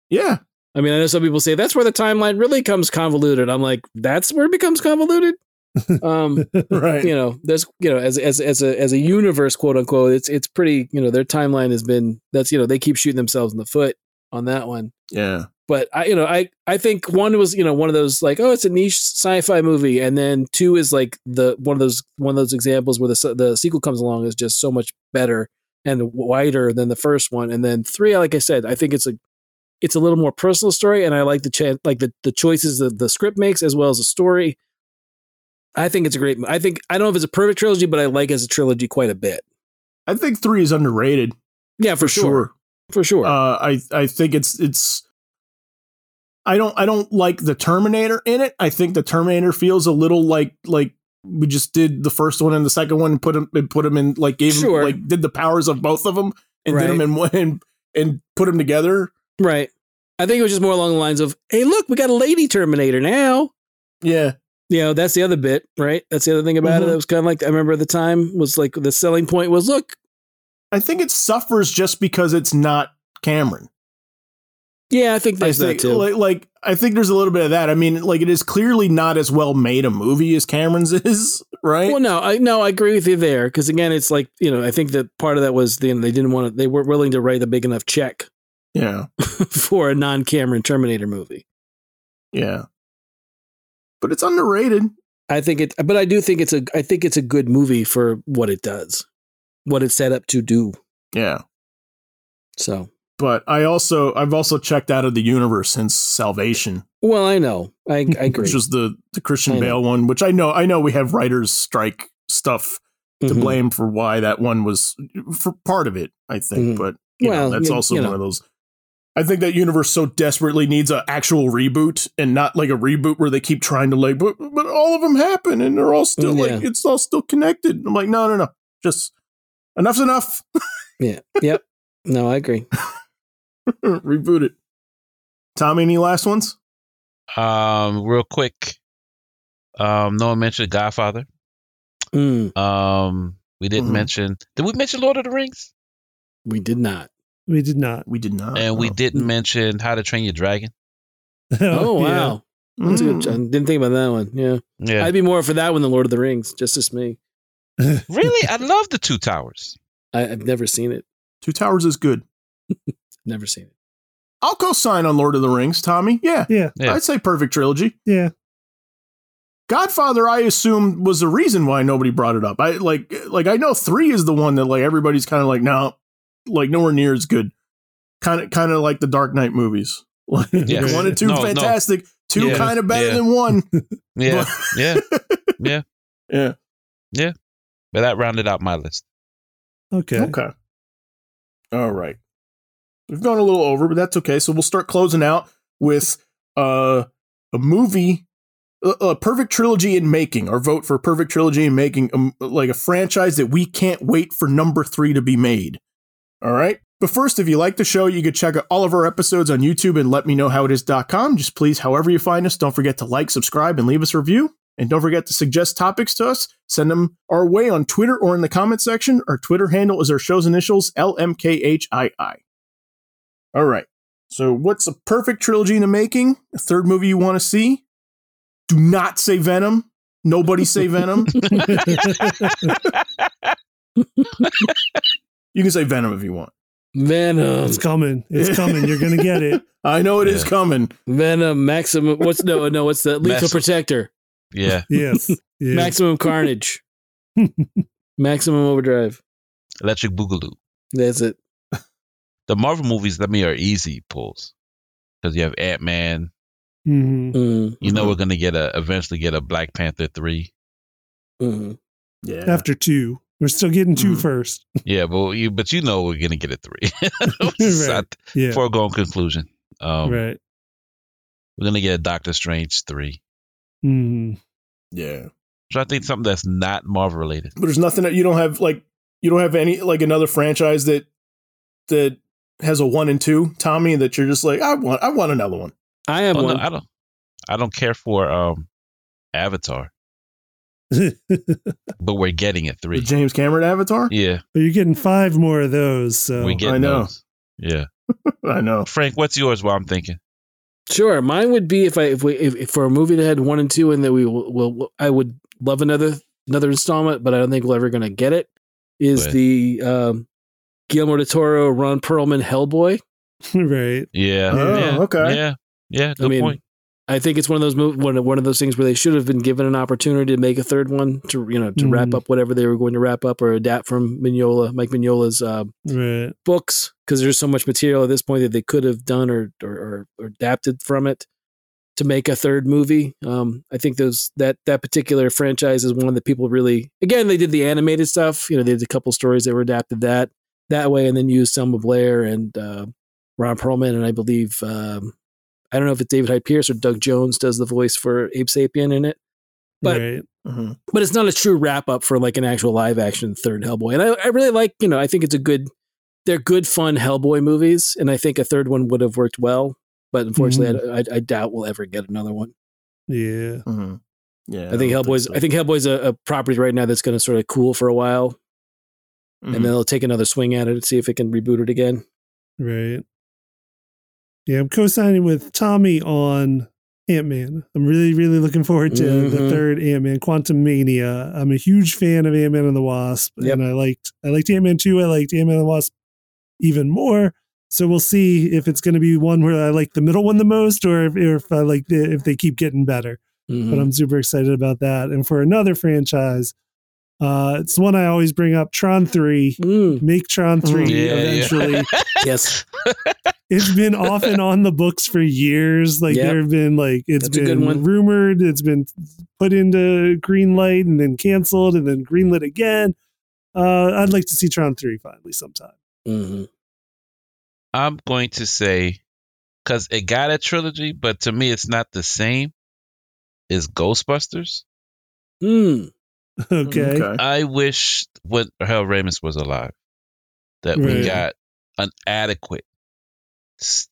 Yeah. I mean, I know some people say that's where the timeline really comes convoluted. I'm like, that's where it becomes convoluted. [laughs] Um, Right. you know, there's you know, as as as a as a universe, quote unquote, it's it's pretty. You know, their timeline has been that's you know they keep shooting themselves in the foot on that one. Yeah. But I you know I I think one was you know one of those like oh it's a niche sci-fi movie, and then two is like the one of those one of those examples where the the sequel comes along is just so much better and wider than the first one, and then three, like I said, I think it's a it's a little more personal story, and I like the chan like the the choices that the script makes as well as the story. I think it's a great. I think I don't know if it's a perfect trilogy, but I like it as a trilogy quite a bit. I think three is underrated Yeah, for, for sure. sure. For sure. Uh, I I think it's it's. I don't I don't like the Terminator in it. I think the Terminator feels a little like like we just did the first one and the second one and put them and put them in like gave Sure. like did the powers of both of them and Right. did them in one and, and put them together. right. I think it was just more along the lines of, "Hey, look, we got a lady Terminator now." Yeah, You know, that's the other bit, right? That's the other thing about it. Mhm. It was kind of like I remember at the time was like the selling point was, "Look, I think it suffers just because it's not Cameron. yeah, I think I think that too." like, like I think there's a little bit of that. I mean, like it is clearly not as well made a movie as Cameron's [laughs] is, right? Well, no, I no, I agree with you there because again, it's like you know, I think that part of that was the, they didn't want to, they weren't willing to write a big enough check yeah, [laughs] for a non-Cameron Terminator movie. yeah. But it's underrated. I think it, but I do think it's a, I think it's a good movie for what it does, what it's set up to do. Yeah. So, But I also I've also checked out of the universe since Salvation, well, I know, I, I [laughs] agree. which was the the Christian know. Bale one, which I know I know we have writers strike stuff to Mhm. blame for why that one was for part of it, I think. Mhm. But you Well, know, that's you- also you one of those I think that universe so desperately needs an actual reboot and not like a reboot where they keep trying to like, but, but all of them happen and they're all still Mm, like, it's all still connected. I'm like, no, no, no, just enough's enough. [laughs] Yeah. Yep. No, I agree. reboot it. Tommy, any last ones? Um, real quick. Um, no one mentioned Godfather. Mm, Um, we didn't Mhm. mention. Did we mention Lord of the Rings? we did not. We did not. We did not. And we didn't mention How to Train Your Dragon. [laughs] Oh, yeah. wow. That's a good. Mm. I didn't think about that one. Yeah. Yeah, I'd be more for that one than Lord of the Rings. Just as me. Really, I love the Two Towers. I, I've never seen it. Two Towers is good. [laughs] Never seen it. I'll co-sign on Lord of the Rings, Tommy. Yeah, Yeah. Yeah. I'd say perfect trilogy. Yeah. Godfather, I assume, was the reason why nobody brought it up. I like, like I know three is the one that like everybody's kind of like, now, like nowhere near as good. Kind of, kind of like the Dark Knight movies. [laughs] Like, Yes. One and two, No, no. fantastic. Two, Yeah, kind of better yeah. than one. [laughs] Yeah, yeah, yeah, yeah. yeah. But that rounded out my list. Okay. Okay. All right. We've gone a little over, but that's okay. So we'll start closing out with uh, a movie, a, a perfect trilogy in making. Our vote for perfect trilogy in making, um, like a franchise that we can't wait for number three to be made. All right. But first, if you like the show, you could check out all of our episodes on YouTube and let me know how it is.com. Just please, however you find us, don't forget to like, subscribe, and leave us a review. And don't forget to suggest topics to us. Send them our way on Twitter or in the comment section. Our Twitter handle is our show's initials, LMKHII. All right. So, what's a perfect trilogy in the making? A third movie you want to see? Do not say Venom. Nobody say Venom. [laughs] you can say Venom if you want. Venom, It's coming. It's coming. You're gonna get it. [laughs] I know it is Yeah. coming. Venom, Maximum. What's no, no? What's the Lethal Mass- Protector? Yeah. [laughs] Yes. Yeah. Maximum Carnage, [laughs] Maximum Overdrive. Electric Boogaloo. That's it. The Marvel movies, let me are easy pulls because you have Ant Man. Mhm. Mm, You know we're gonna get a eventually get a Black Panther three. mm. Yeah. After two, we're still getting 2 Mhm. first. Yeah, but you but you know we're gonna get a three. [laughs] Right. Yeah. Foregone conclusion. Um, right. We're gonna get a Doctor Strange three. Mhm. yeah. So I think something that's not Marvel related. But there's nothing that you don't have like you don't have any like another franchise that that has a one and two, Tommy, that you're just like, I want I want another one. I have Oh, no. I don't. I don't care for um, Avatar, [laughs] but we're getting it The three. James Cameron Avatar? Yeah, But you're getting five more of those. So we get I know. those. Yeah, [laughs] I know. Frank, what's yours? While I'm thinking. Sure, mine would be if I if we if, if for a movie that had one and two and that we will, will I would love another another installment, but I don't think we're ever going to get it. Is Go the um, Guillermo del Toro, Ron Perlman Hellboy? [laughs] right. Yeah. Oh, yeah, okay. Yeah. Yeah. Good mean, point. I think it's one of those mov- one one of those things where they should have been given an opportunity to make a third one to you know to wrap Mhm. up whatever they were going to wrap up or adapt from Mignola Mike Mignola's uh, Right. books because there's so much material at this point that they could have done or or, or, or adapted from it to make a third movie. Um, I think those that that particular franchise is one that people really again they did the animated stuff. You know, they did a couple stories that were adapted that that way, and then used Selma Blair and uh, Ron Perlman, and I believe um, I don't know if it's David Hyde Pierce or Doug Jones does the voice for Abe Sapien in it. But- right. Mhm. But it's not a true wrap up for like an actual live action third Hellboy. And I, I really like, you know, I think it's a good, they're good, fun Hellboy movies. And I think a third one would have worked well. But unfortunately, I, I, I doubt we'll ever get another one. Yeah. Mhm. Yeah. I think don't Hellboy's, so. I think Hellboy's a, a property right now that's going to sort of cool for a while. Mhm. And then they'll take another swing at it and see if it can reboot it again. Right. Yeah, I'm co-signing with Tommy on Ant Man. I'm really, really looking forward to the Mhm. third Ant Man, Quantumania. I'm a huge fan of Ant Man and the Wasp, Yep. and I liked I liked Ant Man two. I liked Ant Man and the Wasp even more. So we'll see if it's going to be one where I like the middle one the most, or if, if I like the, if they keep getting better. Mhm. But I'm super excited about that. And for another franchise, uh, it's one I always bring up: Tron three. Mm, Make Tron three Yeah, yeah. eventually [laughs] yes. [laughs] it's been [laughs] off and on the books for years. Like Yep. there have been like it's That's a good been one. rumored, it's been put into green light and then canceled and then greenlit again. Uh, I'd like to see Tron three finally sometime. hmm I'm going to say because it got a trilogy, but to me it's not the same. Is Ghostbusters? Mm. [laughs] Okay. Okay. I wish when Hal Ramis was alive that Right. we got an adequate s-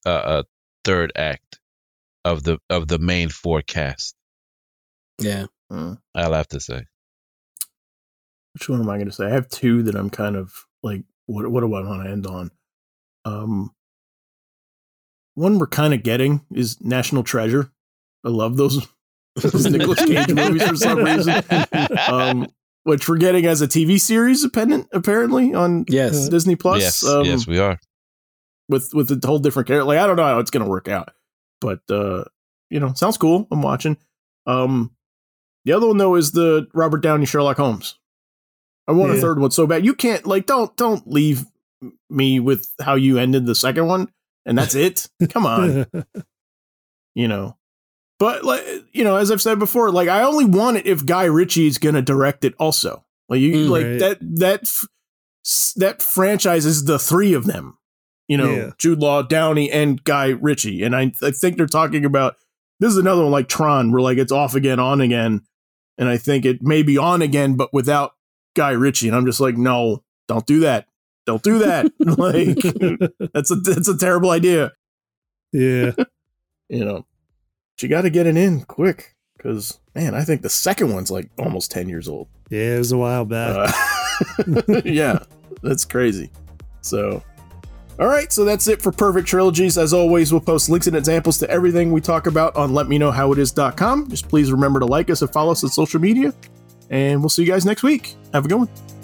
uh, uh, third act of the of the main forecast. Yeah. Mm. I'll have to say. Which one am I going to say? I have two that I'm kind of like, what, what do I want to end on? Um, one we're kind of getting is National Treasure. I love those, [laughs] those Nicolas Cage movies for some reason. [laughs] Um, which we're getting as a TV series, dependent apparently on Yes. Disney Plus. yes, um, yes, we are. With with a whole different character. Like I don't know how it's gonna work out, but uh, you know, sounds cool. I'm watching. Um, the other one though is the Robert Downey Sherlock Holmes. I want a third one so bad. You can't like don't don't leave me with how you ended the second one and that's it. Come on, [laughs] you know. But like you know, as I've said before, like I only want it if Guy Ritchie is gonna direct it. Also, like you Mm, like right. that that that franchise is the three of them. You know, Yeah. Jude Law, Downey, and Guy Ritchie, and I I think they're talking about this is another one like Tron, where like it's off again, on again, and I think it may be on again, but without Guy Ritchie, and I'm just like, no, don't do that, don't do that. [laughs] [laughs] like that's a that's a terrible idea yeah. [laughs] you know, but you got to get it in quick because man, I think the second one's like almost ten years old. Yeah, it was a while back. Uh, yeah, that's crazy. So, all right, so that's it for Perfect Trilogies. As always, we'll post links and examples to everything we talk about on letmeknowhowitis.com. Just please remember to like us and follow us on social media, and we'll see you guys next week. Have a good one.